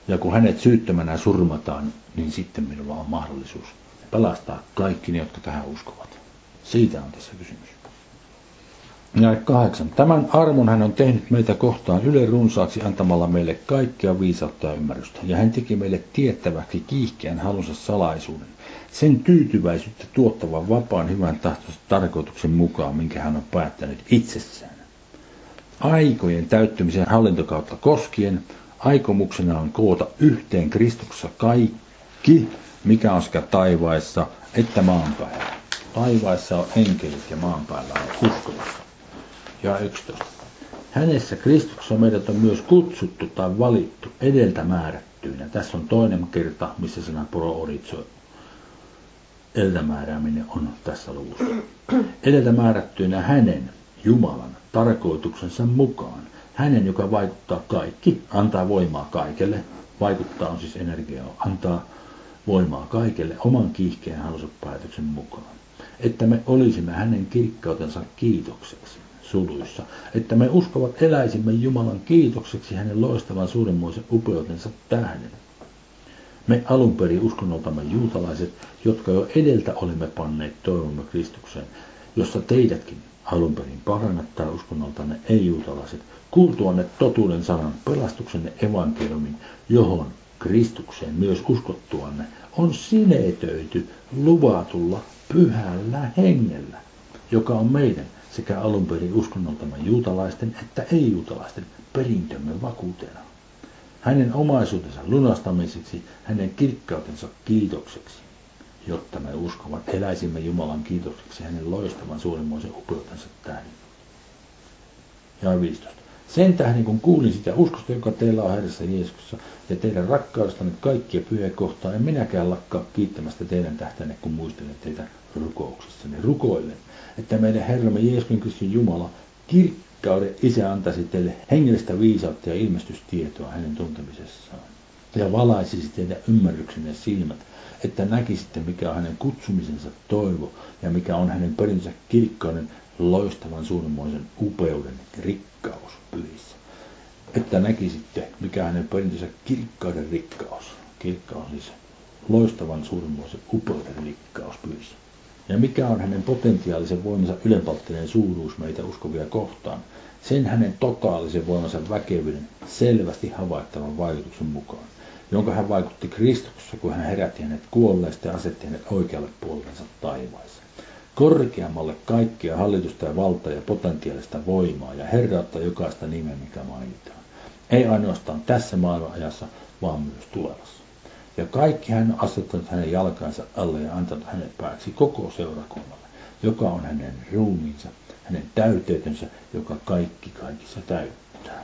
Ja kun hänet syyttömänä surmataan, niin sitten minulla on mahdollisuus pelastaa kaikki ne, jotka tähän uskovat. Siitä on tässä kysymys. Ja kahdeksan. Tämän armon hän on tehnyt meitä kohtaan yle runsaaksi antamalla meille kaikkea viisautta ja ymmärrystä. Ja hän teki meille tiettäväksi kiihkeän halunsa salaisuuden. Sen tyytyväisyyttä tuottavan vapaan hyvän tahtoisen tarkoituksen mukaan, minkä hän on päättänyt itsessään. Aikojen täyttymisen hallintokautta koskien aikomuksena on koota yhteen Kristuksessa kaikki, mikä on sekä taivaissa että maan päällä. Taivaissa on enkelit ja maan päällä on uskovassa. Ja 11. Hänessä Kristuksessa meidät on myös kutsuttu tai valittu edeltä määrättyinä. Tässä on toinen kerta, missä sana pro edeltä määrääminen on tässä luvussa. Edeltä määrättyinä hänen, Jumalan, tarkoituksensa mukaan hänen, joka vaikuttaa kaikki, antaa voimaa kaikelle, vaikuttaa on siis energiaa, antaa voimaa kaikelle oman kiihkeän halunsa päätöksen mukaan. Että me olisimme hänen kirkkautensa kiitokseksi suluissa, että me uskovat eläisimme Jumalan kiitokseksi hänen loistavan suuremmoisen upeutensa tähden. Me alun perin uskonnoltamme juutalaiset, jotka jo edeltä olimme panneet toivomme Kristukseen, jossa teidätkin alun perin paranat tai uskonnoltanne ei-juutalaiset, kuultuanne totuuden sanan pelastuksenne evankeliumin, johon Kristukseen myös uskottuanne on sinetöity luvatulla pyhällä hengellä, joka on meidän sekä alun perin uskonnoltamme juutalaisten että ei-juutalaisten perintömme vakuutena. Hänen omaisuutensa lunastamiseksi, hänen kirkkautensa kiitokseksi, jotta me uskovat eläisimme Jumalan kiitokseksi hänen loistavan suurimmoisen upeutensa tähden. Ja 15. Sen tähden, kun kuulin sitä uskosta, joka teillä on Herrassa Jeesuksessa, ja teidän rakkaudestanne kaikkia pyhiä kohtaan, en minäkään lakkaa kiittämästä teidän tähtänne, kun muistelen teitä rukouksissanne. Rukoillen, että meidän Herramme Jeesuksen Kristus Jumala, kirkkauden Isä antaisi teille hengellistä viisautta ja ilmestystietoa hänen tuntemisessaan. Ja valaisisi teidän ymmärryksenne silmät, että näkisitte, mikä on hänen kutsumisensa toivo ja mikä on hänen perintönsä kirkkauden loistavan suuremmoisen upeuden rikkaus pyhissä. Että näkisitte, mikä hänen perintönsä kirkkauden rikkaus. Kirkkaus siis loistavan suuremmoisen upeuden rikkaus pyhissä. Ja mikä on hänen potentiaalisen voimansa ylenpalttinen suuruus meitä uskovia kohtaan, sen hänen totaalisen voimansa väkevyyden selvästi havaittavan vaikutuksen mukaan, jonka hän vaikutti Kristuksessa, kun hän herätti hänet kuolleesta ja asetti hänet oikealle puolensa taivaissa korkeammalle kaikkia hallitusta ja valtaa ja potentiaalista voimaa ja herrautta jokaista nimeä, mikä mainitaan. Ei ainoastaan tässä maailmanajassa, vaan myös tulevassa. Ja kaikki hän on asettanut hänen jalkansa alle ja antanut hänet pääksi koko seurakunnalle, joka on hänen ruumiinsa, hänen täyteytensä, joka kaikki kaikissa täyttää.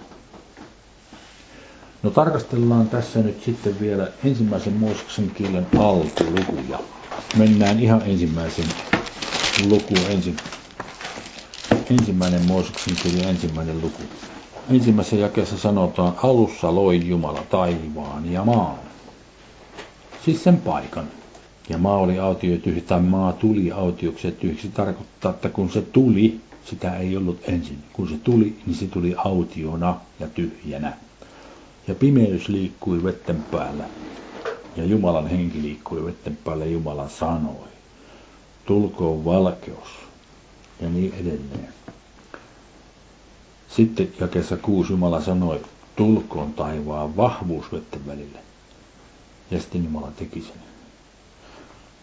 No tarkastellaan tässä nyt sitten vielä ensimmäisen Mooseksen kielen alkulukuja. Mennään ihan ensimmäisen lukuun ensin. Ensimmäinen Mooseksen kirja, ensimmäinen luku. Ensimmäisessä jakeessa sanotaan, alussa loi Jumala taivaan ja maan. Siis sen paikan. Ja maa oli autio tyhjä, tai maa tuli autioksi ja tyhjäksi. Tarkoittaa, että kun se tuli, sitä ei ollut ensin. Kun se tuli, niin se tuli autiona ja tyhjänä. Ja pimeys liikkui vetten päällä. Ja Jumalan henki liikkui vetten päällä ja Jumala sanoi. Tulkoon valkeus. Ja niin edelleen. Sitten jakessa kuusi Jumala sanoi, tulkoon taivaan vahvuus vetten välille. Ja sitten Jumala teki sen.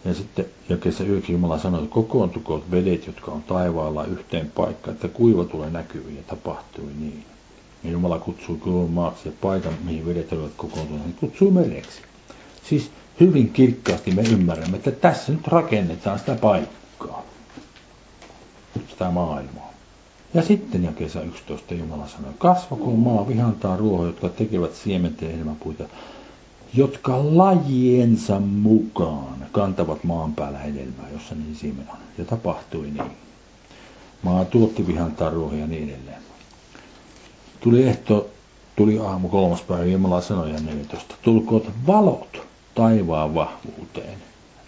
Ja sitten jakessa yökin Jumala sanoi, että kokoontukoot vedet, jotka on taivaalla yhteen paikkaan, että kuiva tulee näkyviin ja tapahtui niin. Ja Jumala kutsui kuivan maaksi ja paikan, mihin vedet olivat kokoontuneet, niin kutsui mereksi. Siis hyvin kirkkaasti me ymmärrämme, että tässä nyt rakennetaan sitä paikkaa, sitä maailmaa. Ja sitten jakeessa 11 Jumala sanoi, kasvakoon maa vihantaa ruoho, jotka tekevät siementen ja hedelmäpuita, jotka lajiensa mukaan kantavat maan päällä hedelmää, jossa niin siemen on. Ja tapahtui niin. Maa tuotti vihantaa ruohoja ja niin edelleen. Tuli ehto, tuli aamu kolmas päivä, Jumala sanoi ja 14. Tulkoot valot taivaan vahvuuteen,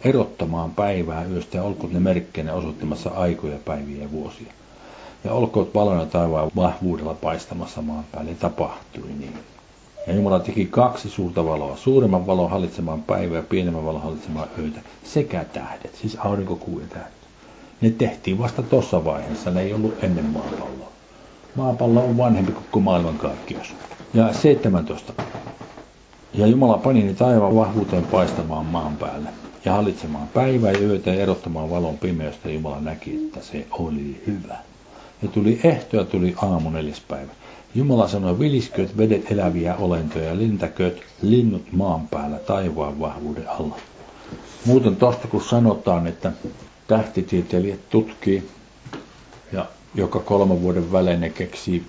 erottamaan päivää yöstä ja olkoot ne merkkeinä osoittamassa aikoja, päiviä ja vuosia. Ja olkoot valona taivaan vahvuudella paistamassa maan päälle. Tapahtui niin. Ja Jumala teki kaksi suurta valoa, suuremman valon hallitsemaan päivää ja pienemmän valon hallitsemaan öitä, sekä tähdet, siis aurinko, kuu ja tähdet. Ne tehtiin vasta tuossa vaiheessa, ne ei ollut ennen maapalloa. Maapallo on vanhempi kuin maailmankaikkeus. Ja 17. Ja Jumala pani ne taivaan vahvuuteen paistamaan maan päälle ja hallitsemaan päivää ja yötä ja erottamaan valon pimeystä. Jumala näki, että se oli hyvä. Ja tuli ehto ja tuli aamu neljäs päivä. Jumala sanoi, vilisköt vedet eläviä olentoja, lintäköt linnut maan päällä taivaan vahvuuden alla. Muuten tosta kun sanotaan, että tähtitieteilijät tutkii joka kolmen vuoden välein ne keksii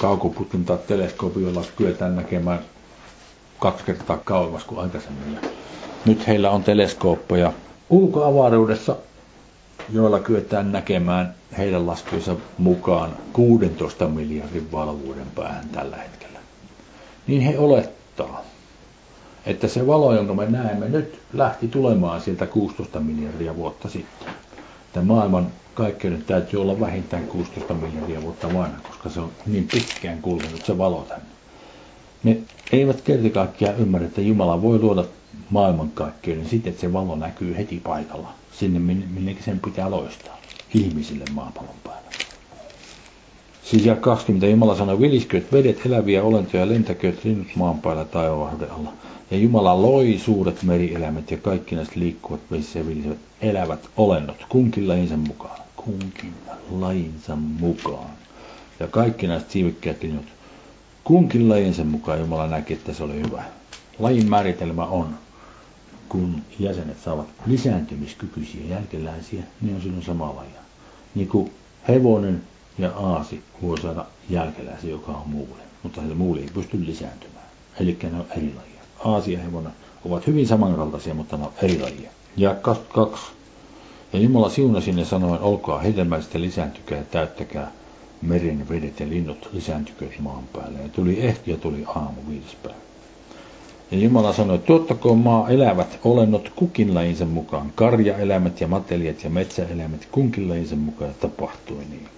kaukoputin tai teleskoopin, jolla kyetään näkemään kaksi kertaa kauemmas kuin aikaisemmin. Nyt heillä on teleskooppeja ulkoavaruudessa, joilla kyetään näkemään heidän laskujensa mukaan 16 miljardin valvuuden päähän tällä hetkellä. Niin he olettaa, että se valo, jonka me näemme nyt, lähti tulemaan sieltä 16 miljardia vuotta sitten. Tämä maailman kaikkeuden täytyy olla vähintään 16 miljardia vuotta vanha, koska se on niin pitkään kulkenut se valo tänne. Ne eivät kerta kaikkiaan ymmärrä, että Jumala voi luoda maailmankaikkeuden siten, että se valo näkyy heti paikalla, sinne minne sen pitää loistaa ihmisille maapallon päällä. Siis ja 20 Jumala sanoi, vilisköt vedet eläviä olentoja, lentäköt linnut maan päällä taivaan alla. Ja Jumala loi suuret merieläimet ja kaikki näistä liikkuvat vesissä ja elävät olennot kunkin lajinsa mukaan. Kunkin lajinsa mukaan. Ja kaikki näistä siivekkäät linnut. Kunkin lajinsa mukaan Jumala näki, että se oli hyvä. Lajin määritelmä on kun jäsenet saavat lisääntymiskykyisiä jälkeläisiä, niin on silloin sama lajia. Niin kuin hevonen ja aasi voi saada jälkeläisiä, joka on muuli, mutta se muuli ei pysty lisääntymään. Eli ne on eri lajia. Aasi ja hevonen ovat hyvin samankaltaisia, mutta ne on eri lajia. Ja 22. Ja Jumala siunasi ne sanoen, olkaa hedelmällisesti lisääntykää ja täyttäkää meren vedet ja linnut lisääntykööt maan päälle. Ja tuli ehti ja tuli aamu viides päivä. Ja Jumala sanoi, tuottakoon maa elävät olennot kukin lajinsa mukaan, karjaeläimet ja matelijat ja metsäeläimet kunkin lajinsa mukaan, ja tapahtui niin.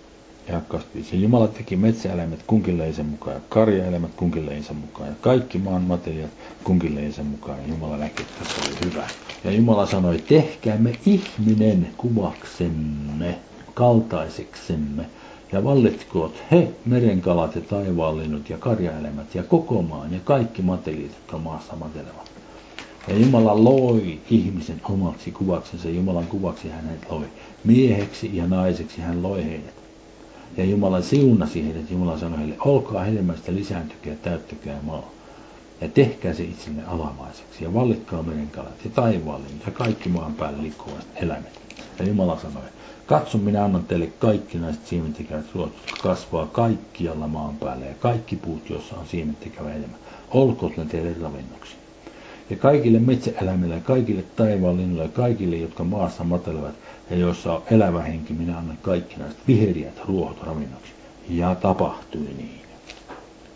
Ja 25. Jumala teki metsäeläimet kunkin lajinsa mukaan, ja karjaeläimet kunkin lajinsa mukaan, ja kaikki maan matelijat kunkin lajinsa mukaan, ja Jumala näki, että se oli hyvä. Ja Jumala sanoi, tehkäämme ihminen kuvaksemme, kaltaiseksemme, ja vallitkoot he, merenkalat ja taivaanlinnut ja karjaelämät ja koko maan ja kaikki matelit, jotka maassa matelevat. Ja Jumala loi ihmisen omaksi kuvaksensa, Jumalan kuvaksi hän hänet loi. Mieheksi ja naiseksi hän loi heidät. Ja Jumala siunasi heidät, Jumala sanoi heille, olkaa hedelmästä lisääntykää, täyttäkää maa. ja tehkää se itsenne alamaiseksi ja vallitkaa merenkalat ja taivaallinen ja kaikki maan päällä liikkuvat eläimet. Ja Jumala sanoi, katso minä annan teille kaikki näistä siementekevät ruoat, jotka kasvaa kaikkialla maan päällä ja kaikki puut, joissa on siementekevä elämä. Olkoot ne teille ravinnoksi. Ja kaikille metsäeläimille ja kaikille taivaan linnuille ja kaikille, jotka maassa matelevat ja joissa on elävä henki, minä annan kaikki näistä viheriät ruohot ravinnoksi. Ja tapahtui niin.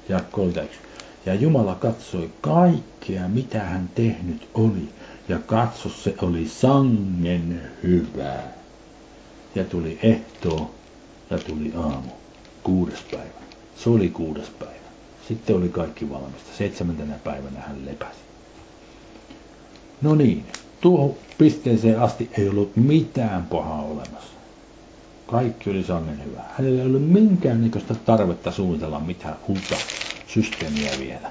Ja 31. Ja Jumala katsoi kaikkea, mitä hän tehnyt oli, ja katso, se oli sangen hyvää. Ja tuli ehtoo, ja tuli aamu, kuudes päivä. Se oli kuudes päivä. Sitten oli kaikki valmista. Seitsemäntenä päivänä hän lepäsi. No niin, tuohon pisteeseen asti ei ollut mitään pahaa olemassa. Kaikki oli sangen hyvää. Hänellä ei ollut minkäännäköistä tarvetta suunnitella mitään uutta systeemiä vielä.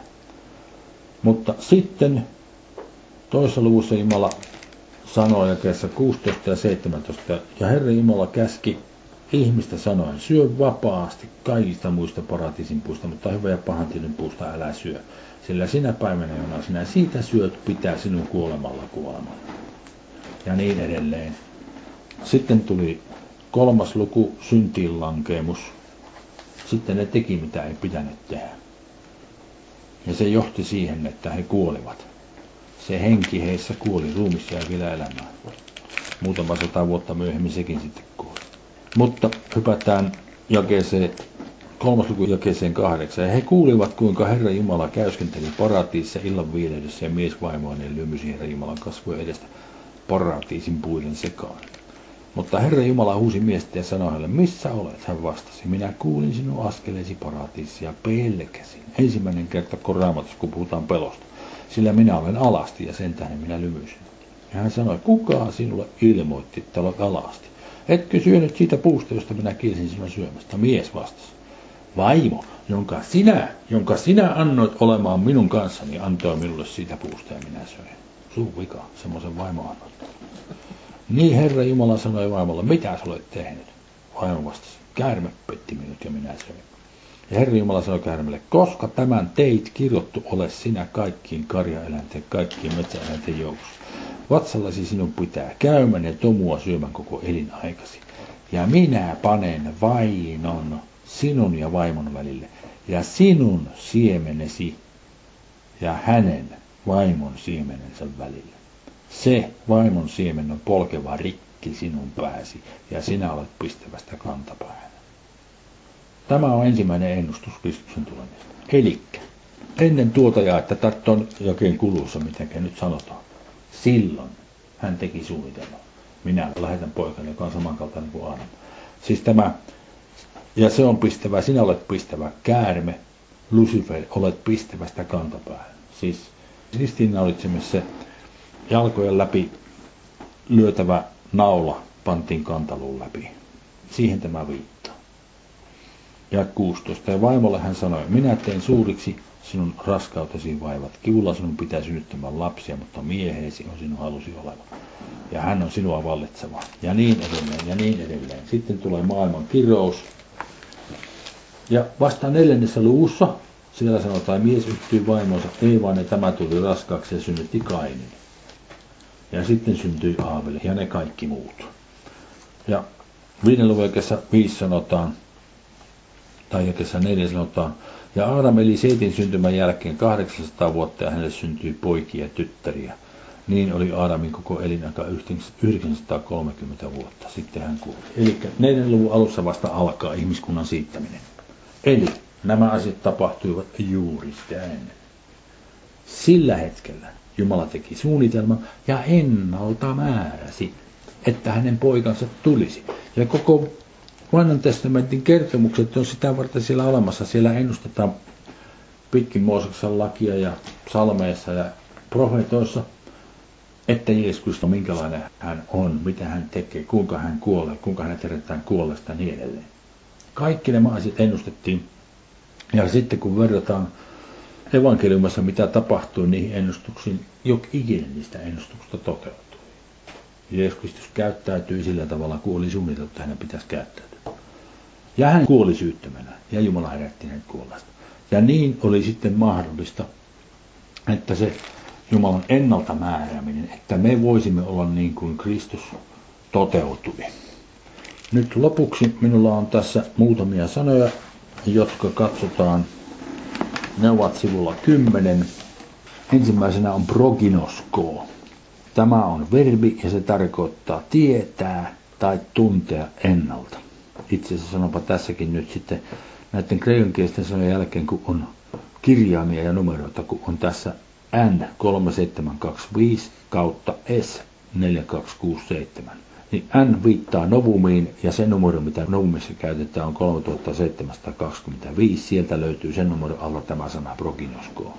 Mutta sitten toisessa luvussa Jumala sanoi jakeessa 16 ja 17, ja Herra Jumala käski ihmistä sanoen, syö vapaasti kaikista muista paratiisin puista, mutta hyvä ja pahan puusta älä syö. Sillä sinä päivänä, jona sinä siitä syöt, pitää sinun kuolemalla kuolemalla. Ja niin edelleen. Sitten tuli kolmas luku, syntiinlankeemus. Sitten ne teki, mitä ei pitänyt tehdä. Ja se johti siihen, että he kuolivat. Se henki heissä kuoli, ruumis jäi vielä elämään. Muutama sata vuotta myöhemmin sekin sitten kuoli. Mutta hypätään jakeeseen, kolmas luku jakeeseen kahdeksan. Ja he kuulivat, kuinka Herra Jumala käyskenteli paratiissa illan viileydessä ja mies vaimoinen lymysi Herra Jumalan kasvojen edestä paratiisin puiden sekaan. Mutta Herra Jumala huusi miestä ja sanoi hänelle, missä olet? Hän vastasi, minä kuulin sinun askeleesi paratiissa ja pelkäsin. Ensimmäinen kerta koraamatussa, kun puhutaan pelosta. Sillä minä olen alasti ja sen tähden minä lymyisin. Ja hän sanoi, kuka sinulle ilmoitti, että olet alasti? Etkö syönyt siitä puusta, josta minä kielsin sinua syömästä? Mies vastasi. Vaimo, jonka sinä, jonka sinä annoit olemaan minun kanssani, antoi minulle siitä puusta ja minä söin. Suu vika, semmoisen vaimo annoit. Niin Herra Jumala sanoi vaimolle, mitä sä olet tehnyt? Vaimo vastasi, käärme petti minut ja minä söin. Ja Herra Jumala sanoi käärmelle, koska tämän teit kirjoittu ole sinä kaikkiin karjaeläinten, kaikkien metsäeläinten joukossa. Vatsallasi sinun pitää käymän ja tomua syömän koko elinaikasi. Ja minä panen vainon sinun ja vaimon välille, ja sinun siemenesi ja hänen vaimon siemenensä välille. Se vaimon siemen on polkeva rikki sinun pääsi, ja sinä olet pistävästä kantapäähän. Tämä on ensimmäinen ennustus Kristuksen tulemista. Elikkä, ennen tuota ja että tartton jokin kulussa, miten nyt sanotaan. Silloin hän teki suunnitelman. Minä lähetän poikani, joka on samankaltainen kuin Adam. Siis tämä, ja se on pistävä, sinä olet pistävä käärme, Lucifer, olet pistävästä kantapäähän. Siis ristiinnaulitsemassa jalkojen läpi lyötävä naula pantiin kantaluun läpi. Siihen tämä viittaa. Ja 16. Ja vaimolle hän sanoi, minä teen suuriksi sinun raskautesi vaivat. Kivulla sinun pitää synnyttämään lapsia, mutta mieheesi on sinun halusi oleva. Ja hän on sinua vallitseva. Ja niin edelleen, ja niin edelleen. Sitten tulee maailman kirous. Ja vasta neljännessä luvussa siellä sanotaan, mies yhtyy vaimonsa, ei vaan tämä tuli raskaaksi ja synnytti Kainin. Ja sitten syntyi Aaveli ja ne kaikki muut. Ja viiden luvun viisi sanotaan, tai jakessa neljä sanotaan, ja Aadam eli Seitin syntymän jälkeen 800 vuotta ja hänelle syntyi poikia ja tyttäriä. Niin oli Aadamin koko elinaika 930 vuotta. Sitten hän kuoli. Eli neljän luvun alussa vasta alkaa ihmiskunnan siittäminen. Eli nämä asiat tapahtuivat juuri ennen. Sillä hetkellä Jumala teki suunnitelman ja ennalta määräsi, että hänen poikansa tulisi. Ja koko vanhan testamentin kertomukset on sitä varten siellä olemassa. Siellä ennustetaan pitkin Mooseksen lakia ja salmeissa ja profetoissa, että Jeesus Kristus, minkälainen hän on, mitä hän tekee, kuinka hän kuolee, kuinka hänet herätetään kuolleesta ja niin edelleen. Kaikki nämä asiat ennustettiin. Ja sitten kun verrataan evankeliumassa, mitä tapahtui niihin ennustuksiin, jok ikinen niistä ennustuksista toteutui. Jeesus Kristus käyttäytyi sillä tavalla, kuin oli suunniteltu, että hänen pitäisi käyttäytyä. Ja hän kuoli syyttömänä, ja Jumala herätti hänet kuolleesta. Ja niin oli sitten mahdollista että se Jumalan ennalta määrääminen, että me voisimme olla niin kuin Kristus toteutui. Nyt lopuksi minulla on tässä muutamia sanoja, jotka katsotaan. Ne ovat sivulla 10. Ensimmäisenä on proginosko. Tämä on verbi ja se tarkoittaa tietää tai tuntea ennalta. Itse asiassa sanopa tässäkin nyt sitten näiden kreikankielisten sanojen jälkeen, kun on kirjaimia ja numeroita, kun on tässä N3725 kautta S4267 niin N viittaa novumiin ja se numero, mitä novumissa käytetään, on 3725. Sieltä löytyy sen numero alla tämä sana proginosko.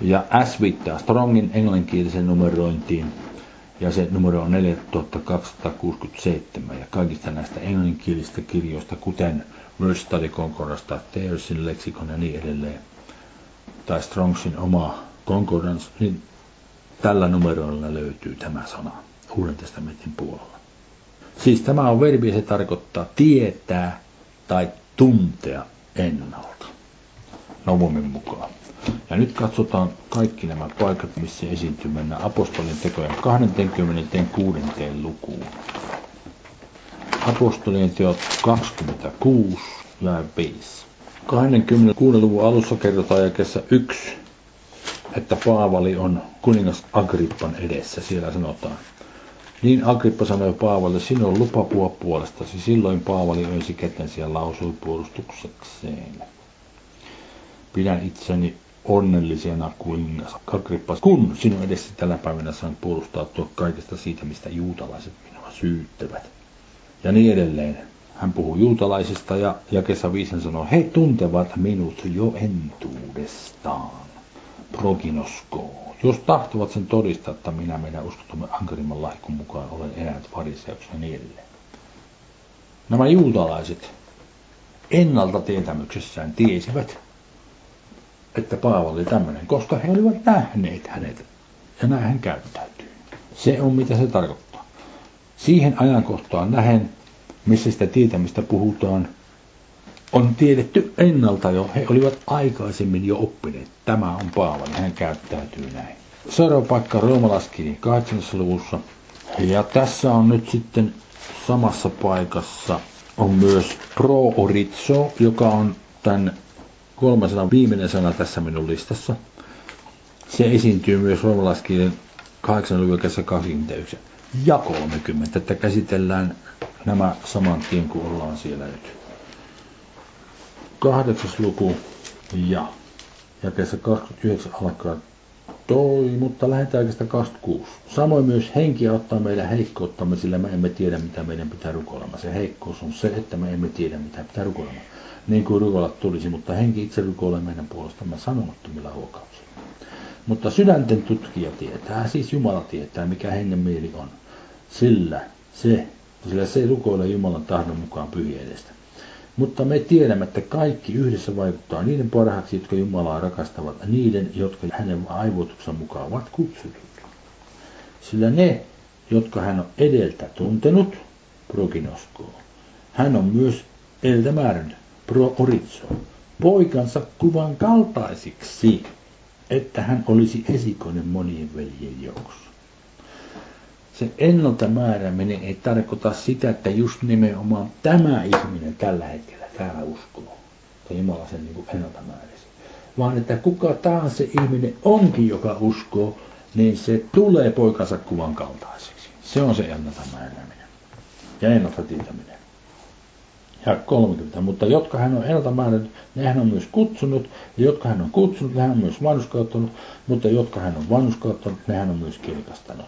Ja S viittaa Strongin englanninkielisen numerointiin ja se numero on 4267. Ja kaikista näistä englanninkielisistä kirjoista, kuten Word Study Concordasta, Thayersin leksikon ja niin edelleen, tai Strongsin oma Concordance, niin tällä numeroilla löytyy tämä sana. Uuden testamentin puolella. Siis tämä on verbi, se tarkoittaa tietää tai tuntea ennalta. Novumin mukaan. Ja nyt katsotaan kaikki nämä paikat, missä esiintyy mennä apostolin tekojen 26. lukuun. Apostolien teot 26 ja 5. 26. luvun alussa kerrotaan jakessa 1, että Paavali on kuningas Agrippan edessä. Siellä sanotaan, niin Agrippa sanoi Paavalle, sinun on lupa puhua puolestasi. Silloin Paavali öisi kätensä ja lausui puolustuksekseen. Pidän itseni onnellisena kuningas Agrippa, kun sinun edessä tällä päivänä saan puolustautua kaikesta siitä, mistä juutalaiset minua syyttävät. Ja niin edelleen. Hän puhuu juutalaisista ja jakessa viisen sanoo, he tuntevat minut jo entuudestaan. Proginosko jos tahtovat sen todistaa, että minä meidän uskottamme ankarimman lahkun mukaan olen elänyt fariseuksena ja niin edelleen. Nämä juutalaiset ennalta tietämyksessään tiesivät, että Paavali oli tämmöinen, koska he olivat nähneet hänet ja näin hän käyttäytyy. Se on mitä se tarkoittaa. Siihen ajankohtaan nähen, missä sitä tietämistä puhutaan, on tiedetty ennalta jo, he olivat aikaisemmin jo oppineet. Tämä on Paavali, hän käyttäytyy näin. Seuraava paikka roomalaiskirja 8. luvussa. Ja tässä on nyt sitten samassa paikassa on myös pro-oritso, joka on tämän kolmasen viimeinen sana tässä minun listassa. Se esiintyy myös roomalaiskirjan 8. luvun 21 ja 30, että käsitellään nämä saman tien kuin ollaan siellä nyt kahdeksas luku ja jakeessa 29 alkaa toi, mutta lähdetään oikeasta 26. Samoin myös henki ottaa meidän heikkouttamme, sillä me emme tiedä, mitä meidän pitää rukoilemaan. Se heikkous on se, että me emme tiedä, mitä pitää rukoilemaan. Niin kuin rukoilat tulisi, mutta henki itse rukoilee meidän puolestamme sanomattomilla huokauksilla. Mutta sydänten tutkija tietää, siis Jumala tietää, mikä hengen mieli on. Sillä se, sillä se rukoilee Jumalan tahdon mukaan pyhiedestä. Mutta me tiedämme, että kaikki yhdessä vaikuttaa niiden parhaaksi, jotka Jumalaa rakastavat, niiden, jotka hänen aivoituksen mukaan ovat kutsutut. Sillä ne, jotka hän on edeltä tuntenut, proginosko, hän on myös edeltä määrännyt, pro oritso, poikansa kuvan kaltaisiksi, että hän olisi esikoinen monien veljen joukossa se ennalta määrääminen ei tarkoita sitä, että just nimenomaan tämä ihminen tällä hetkellä täällä uskoo. Tai Jumala sen niin ennalta määräsi. Vaan että kuka taas se ihminen onkin, joka uskoo, niin se tulee poikansa kuvan kaltaiseksi. Se on se ennalta määrääminen. Ja ennalta tietäminen. Ja 30. Mutta jotka hän on ennalta määrännyt, ne hän on myös kutsunut. Ja jotka hän on kutsunut, ne hän on myös vanhuskauttanut. Mutta jotka hän on vanhuskauttanut, ne hän on myös kirkastanut.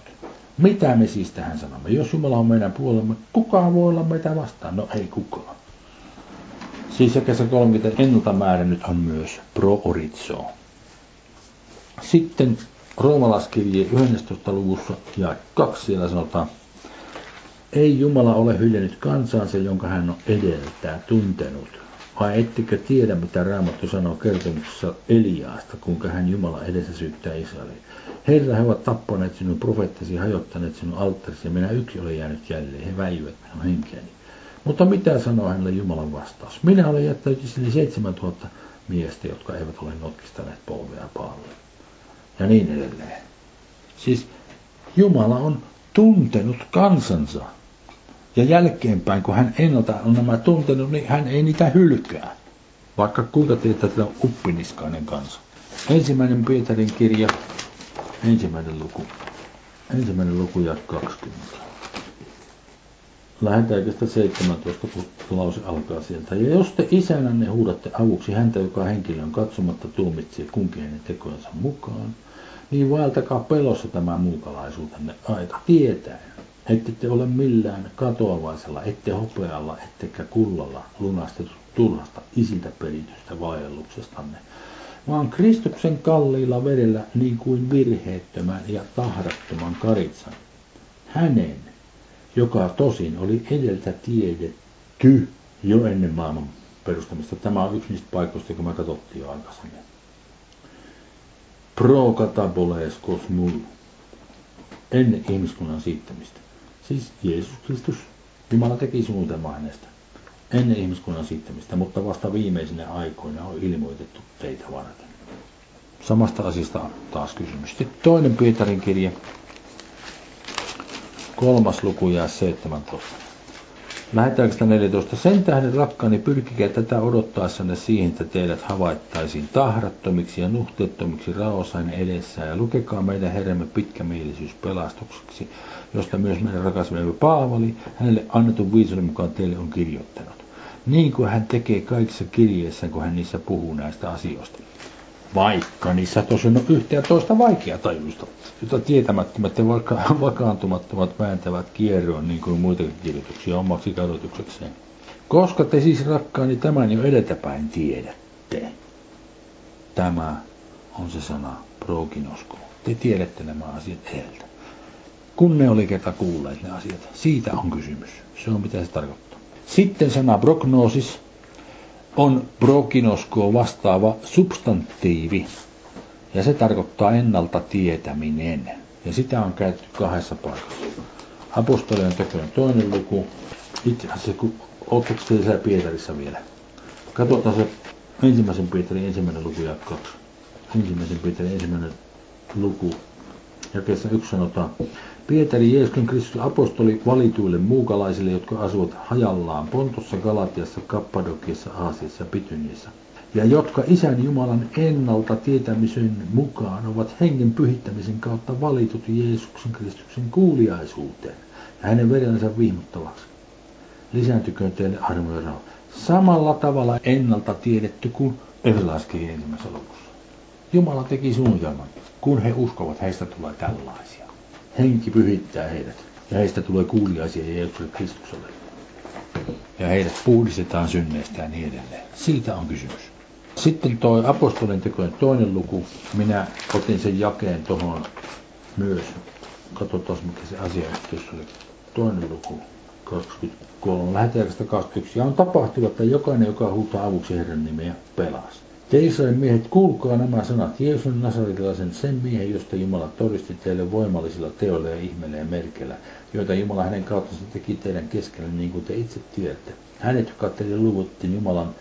Mitä me siis tähän sanomme? Jos Jumala on meidän puolemme, kukaan voi olla meitä vastaan? No ei kukaan. Siis kesä 30 ennalta määrännyt on myös pro oritso. Sitten roomalaskirje 11. luvussa ja kaksi siellä sanotaan, ei Jumala ole hyljännyt kansaansa, jonka hän on edeltää tuntenut. Vai ettekö tiedä, mitä Raamattu sanoo kertomuksessa Eliaasta, kuinka hän Jumala edessä syyttää Israelin? Herra, he ovat tappaneet sinun profeettasi, hajottaneet sinun alttarisi, ja minä yksi olen jäänyt jälleen. He väijyvät minun henkeäni. Mutta mitä sanoo hänelle Jumalan vastaus? Minä olen jättänyt sinne 7000 miestä, jotka eivät ole notkistaneet polvea paalle. ja niin edelleen. Siis Jumala on tuntenut kansansa. Ja jälkeenpäin, kun hän ennalta on nämä tuntenut, niin hän ei niitä hylkää. Vaikka kuinka tietää, on uppiniskainen kansa. Ensimmäinen Pietarin kirja, ensimmäinen luku. Ensimmäinen luku ja 20. Lähetäänkö sitä 17, kun lause alkaa sieltä. Ja jos te isänänne huudatte avuksi häntä, joka henkilön katsomatta tuomitsee kunkin hänen tekojensa mukaan, niin vaeltakaa pelossa tämä muukalaisuutenne aika tietäen, ette te ole millään katoavaisella, ette hopealla, ettekä kullalla lunastetut turhasta isiltä peritystä vaelluksestanne, vaan Kristuksen kalliilla verellä niin kuin virheettömän ja tahrattoman karitsan. Hänen, joka tosin oli edeltä tiedetty jo ennen maailman perustamista. Tämä on yksi niistä paikoista, joka me katsottiin jo aikaisemmin. Pro kataboles kosmul. Ennen ihmiskunnan siittämistä. Siis Jeesus Kristus. Jumala teki suunnitelmaa hänestä. Ennen ihmiskunnan siittämistä, mutta vasta viimeisinä aikoina on ilmoitettu teitä varten. Samasta asiasta taas kysymys. Sitten toinen Pietarin kirja, kolmas luku ja 17. Lähetäänkö 14. Sen tähden rakkaani pyrkikää tätä odottaessanne siihen, että teidät havaittaisiin tahrattomiksi ja nuhteettomiksi raosain edessä ja lukekaa meidän Herramme pitkämielisyys pelastukseksi, josta myös meidän rakas Paavali hänelle annetun viisuuden mukaan teille on kirjoittanut. Niin kuin hän tekee kaikissa kirjeissä, kun hän niissä puhuu näistä asioista. Vaikka niissä tosiaan on yhtä ja toista vaikea tajuista, jota tietämättömät ja vaikka (laughs) vakaantumattomat vääntävät kierroon niin kuin muitakin kirjoituksia omaksi kadotuksekseen. Koska te siis rakkaani tämän jo edeltäpäin tiedätte. Tämä on se sana proginosko. Te tiedätte nämä asiat edeltä. Kun ne oli kerta kuulleet ne asiat, siitä on kysymys. Se on mitä se tarkoittaa. Sitten sana prognoosis on proginoskoa vastaava substantiivi, ja se tarkoittaa ennalta tietäminen. Ja sitä on käytetty kahdessa paikassa. Apostolien tekojen toinen luku. Itse asiassa, kun ootteko siellä Pietarissa vielä? Katsotaan se ensimmäisen Pietarin ensimmäinen luku ja kaksi. Ensimmäisen Pietarin ensimmäinen luku. Jakeessa yksi sanotaan, Pietari Jeesuksen Kristus apostoli valituille muukalaisille, jotka asuvat hajallaan Pontossa, Galatiassa, Kappadokiassa, Aasiassa ja Pityniassa, ja jotka Isän Jumalan ennalta tietämisen mukaan ovat hengen pyhittämisen kautta valitut Jeesuksen Kristuksen kuuliaisuuteen ja hänen verensä vihmottavaksi. Lisääntyköön teille armo ja rauha. Samalla tavalla ennalta tiedetty kuin Efesolaiskirjan ensimmäisessä lopussa. Jumala teki suunnitelman. Kun he uskovat, heistä tulee tällaisia. Henki pyhittää heidät ja heistä tulee kuuliaisia Jeesukselle Kristukselle. Ja heidät puhdistetaan synneistä ja niin edelleen. Siitä on kysymys. Sitten tuo apostolin tekojen toinen luku. Minä otin sen jakeen tuohon myös. Katsotaan mikä se asiayhteys oli. Toinen luku. 23. Lähetääkästä 21. Ja on tapahtunut, että jokainen, joka huutaa avuksi Herran nimeä, pelastaa. Te Israelin miehet, kuulkaa nämä sanat. Jeesuksen Nasaritilaisen sen miehen, josta Jumala todisti teille voimallisilla teoilla ja ihmeillä ja merkeillä, joita Jumala hänen kauttansa teki teidän keskellä, niin kuin te itse tiedätte. Hänet, joka teille luvuttiin Jumalan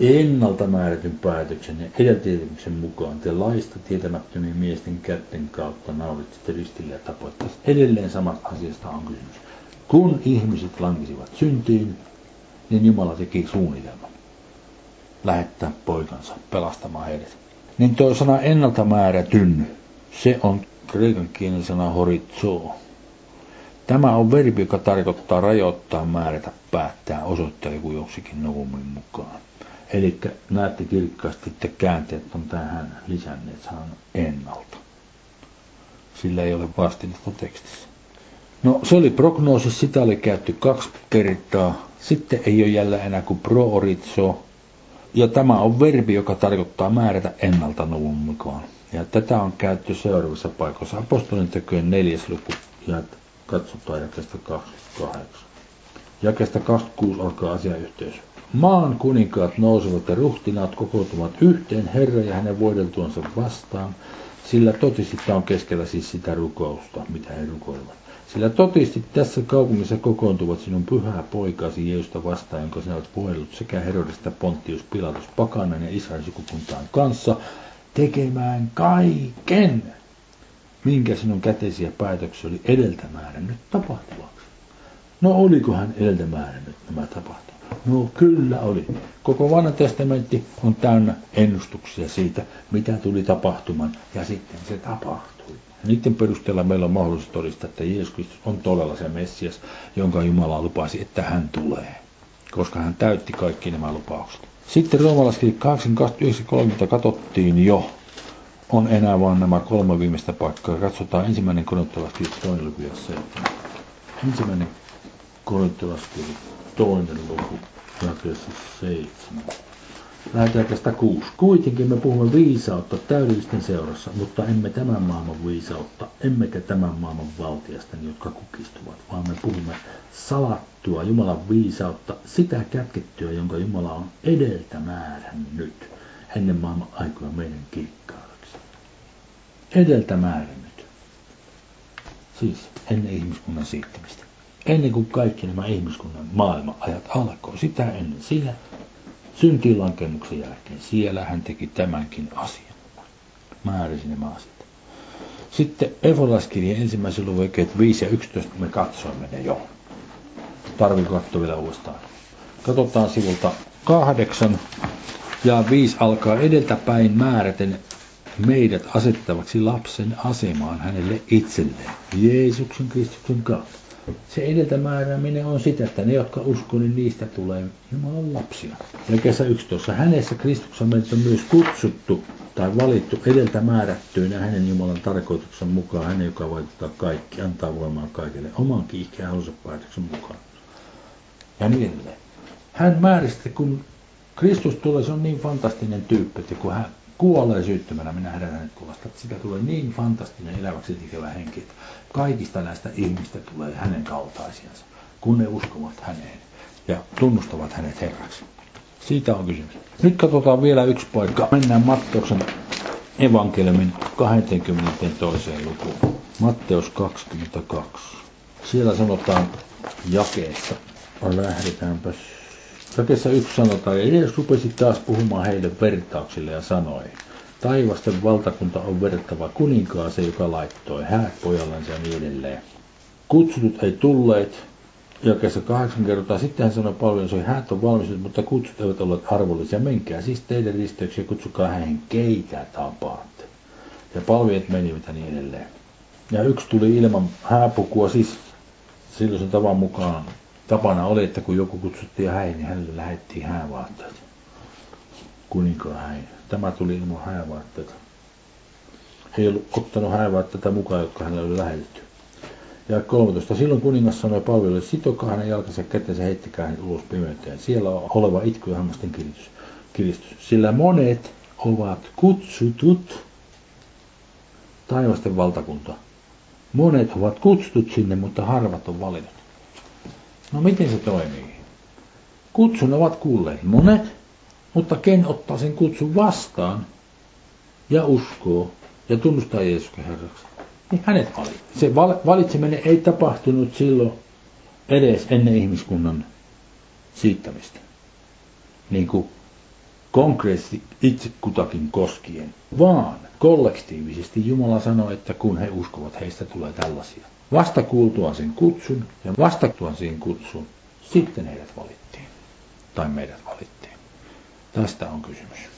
ennalta määrätyn päätöksen ja edeltietämyksen mukaan te laista tietämättömien miesten kätten kautta naulitsitte ristille ja tapoitte. Edelleen samasta asiasta on kysymys. Kun ihmiset lankisivat syntiin, niin Jumala teki suunnitelman lähettää poikansa pelastamaan heidät. Niin tuo sana ennalta määrätyn, se on kreikan kielen sana horizo. Tämä on verbi, joka tarkoittaa rajoittaa, määrätä, päättää, osoittaa joku joksikin novumin mukaan. Eli näette kirkkaasti, että käänteet on tähän lisänneet sanan ennalta. Sillä ei ole vastinetta tekstissä. No se oli prognoosi, sitä oli käytetty kaksi kertaa. Sitten ei ole jälleen enää kuin prooritso, ja tämä on verbi, joka tarkoittaa määrätä ennalta nuvun mukaan. Ja tätä on käytetty seuraavassa paikassa. Apostolin tekojen neljäs luku ja katsotaan jakesta 28. Jakesta 26 alkaa asiayhteys. Maan kuninkaat nousevat ja ruhtinaat kokoutuvat yhteen Herra ja hänen voideltuansa vastaan, sillä totisesti tämä on keskellä siis sitä rukousta, mitä he rukoilevat. Sillä todisti tässä kaupungissa kokoontuvat sinun pyhää poikasi Jeesusta vastaan, jonka sinä olet puhellut sekä Herodesta Pontius Pilatus pakanan ja Israelin sukukuntaan kanssa, tekemään kaiken, minkä sinun käteisiä päätöksiä oli edeltä määrännyt tapahtuvaksi. No oliko hän edeltä määrännyt nämä tapahtumat? No kyllä oli. Koko vanha testamentti on täynnä ennustuksia siitä, mitä tuli tapahtumaan, ja sitten se tapahtui. Niiden perusteella meillä on mahdollisuus todistaa, että Jeesus Kristus on todella se Messias, jonka Jumala lupasi, että hän tulee, koska hän täytti kaikki nämä lupaukset. Sitten roomalaiskirja 8.29.30 katsottiin jo, on enää vain nämä kolme viimeistä paikkaa. Katsotaan ensimmäinen korintolaiskirja toinen luku ja seitsemän. Ensimmäinen korintolaiskirja toinen luku ja seitsemän. Lähdetään tästä kuusi. Kuitenkin me puhumme viisautta täydellisten seurassa, mutta emme tämän maailman viisautta, emmekä tämän maailman valtiasta, jotka kukistuvat, vaan me puhumme salattua Jumalan viisautta, sitä kätkettyä, jonka Jumala on edeltä määrännyt ennen maailman aikoja meidän kirkkaudeksi. Edeltä määrännyt. Siis ennen ihmiskunnan siittämistä. Ennen kuin kaikki nämä ihmiskunnan maailma-ajat alkoi, sitä ennen siinä syntiinlankemuksen jälkeen. Siellä hän teki tämänkin asian. Määräsi nämä asiat. Sitten Evolaiskirjan ensimmäisen luvun 5 ja 11 me katsoimme ne jo. Tarviiko katsoa vielä uudestaan? Katsotaan sivulta kahdeksan ja viisi alkaa edeltäpäin määräten meidät asettavaksi lapsen asemaan hänelle itselleen, Jeesuksen Kristuksen kautta. Se edeltä määrääminen on sitä, että ne, jotka uskoo, niin niistä tulee Jumalan lapsia. Ja kesä 11. Hänessä Kristuksessa meidät on myös kutsuttu tai valittu edeltä määrättyinä hänen Jumalan tarkoituksen mukaan, hänen, joka vaikuttaa kaikki, antaa voimaa kaikille, oman kiihkeän halunsa päätöksen mukaan. Ja niin edelleen. Hän määristi, kun Kristus tulee, se on niin fantastinen tyyppi, että kun hän kuolee syyttömänä, minä herätän hänet kuvasta. Sitä tulee niin fantastinen eläväksi tekevä henki, että kaikista näistä ihmistä tulee hänen kaltaisiansa, kun ne uskovat häneen ja tunnustavat hänet Herraksi. Siitä on kysymys. Nyt katsotaan vielä yksi paikka. Mennään Matteuksen evankeliumin 22. lukuun. Matteus 22. Siellä sanotaan jakeessa. Lähdetäänpäs Jakessa yksi sanotaan, ja Jeesus rupesi taas puhumaan heille vertauksille ja sanoi, taivasten valtakunta on verrattava kuninkaaseen, joka laittoi häät pojallensa ja niin edelleen. Kutsutut ei tulleet, jakeessa kahdeksan kertaa. Sitten hän sanoi palvelun, häät on valmistunut, mutta kutsut eivät olleet arvollisia. Menkää siis teidän risteyksiä, kutsukaa hänen keitä tapaatte. Ja palvelijat menivät ja niin edelleen. Ja yksi tuli ilman hääpukua, siis silloin tavan mukaan tapana oli, että kun joku kutsuttiin häin, niin hänelle lähettiin häävaatteet. Kuninkaan häin. Tämä tuli ilman häävaatteita. He ei ollut ottanut häävaatteita mukaan, jotka hänelle oli lähetetty. Ja 13. Silloin kuningas sanoi palvelijoille, sitokaa hänen jalkansa kätensä, heittäkää hänet ulos pimeyteen. Siellä on oleva itku ja hammasten kiristys. Sillä monet ovat kutsutut taivasten valtakunta. Monet ovat kutsutut sinne, mutta harvat on valinnut. No miten se toimii? Kutsun ovat kuulleet monet, mutta ken ottaa sen kutsun vastaan ja uskoo ja tunnustaa Jeesuksen Herraksi, niin hänet valitsi. Se valitseminen ei tapahtunut silloin edes ennen ihmiskunnan siittämistä. Niin kuin konkreettisesti itse kutakin koskien, vaan kollektiivisesti Jumala sanoi, että kun he uskovat, heistä tulee tällaisia. Vasta kuultua sen kutsun ja vasta siihen kutsun, sitten heidät valittiin. Tai meidät valittiin. Tästä on kysymys.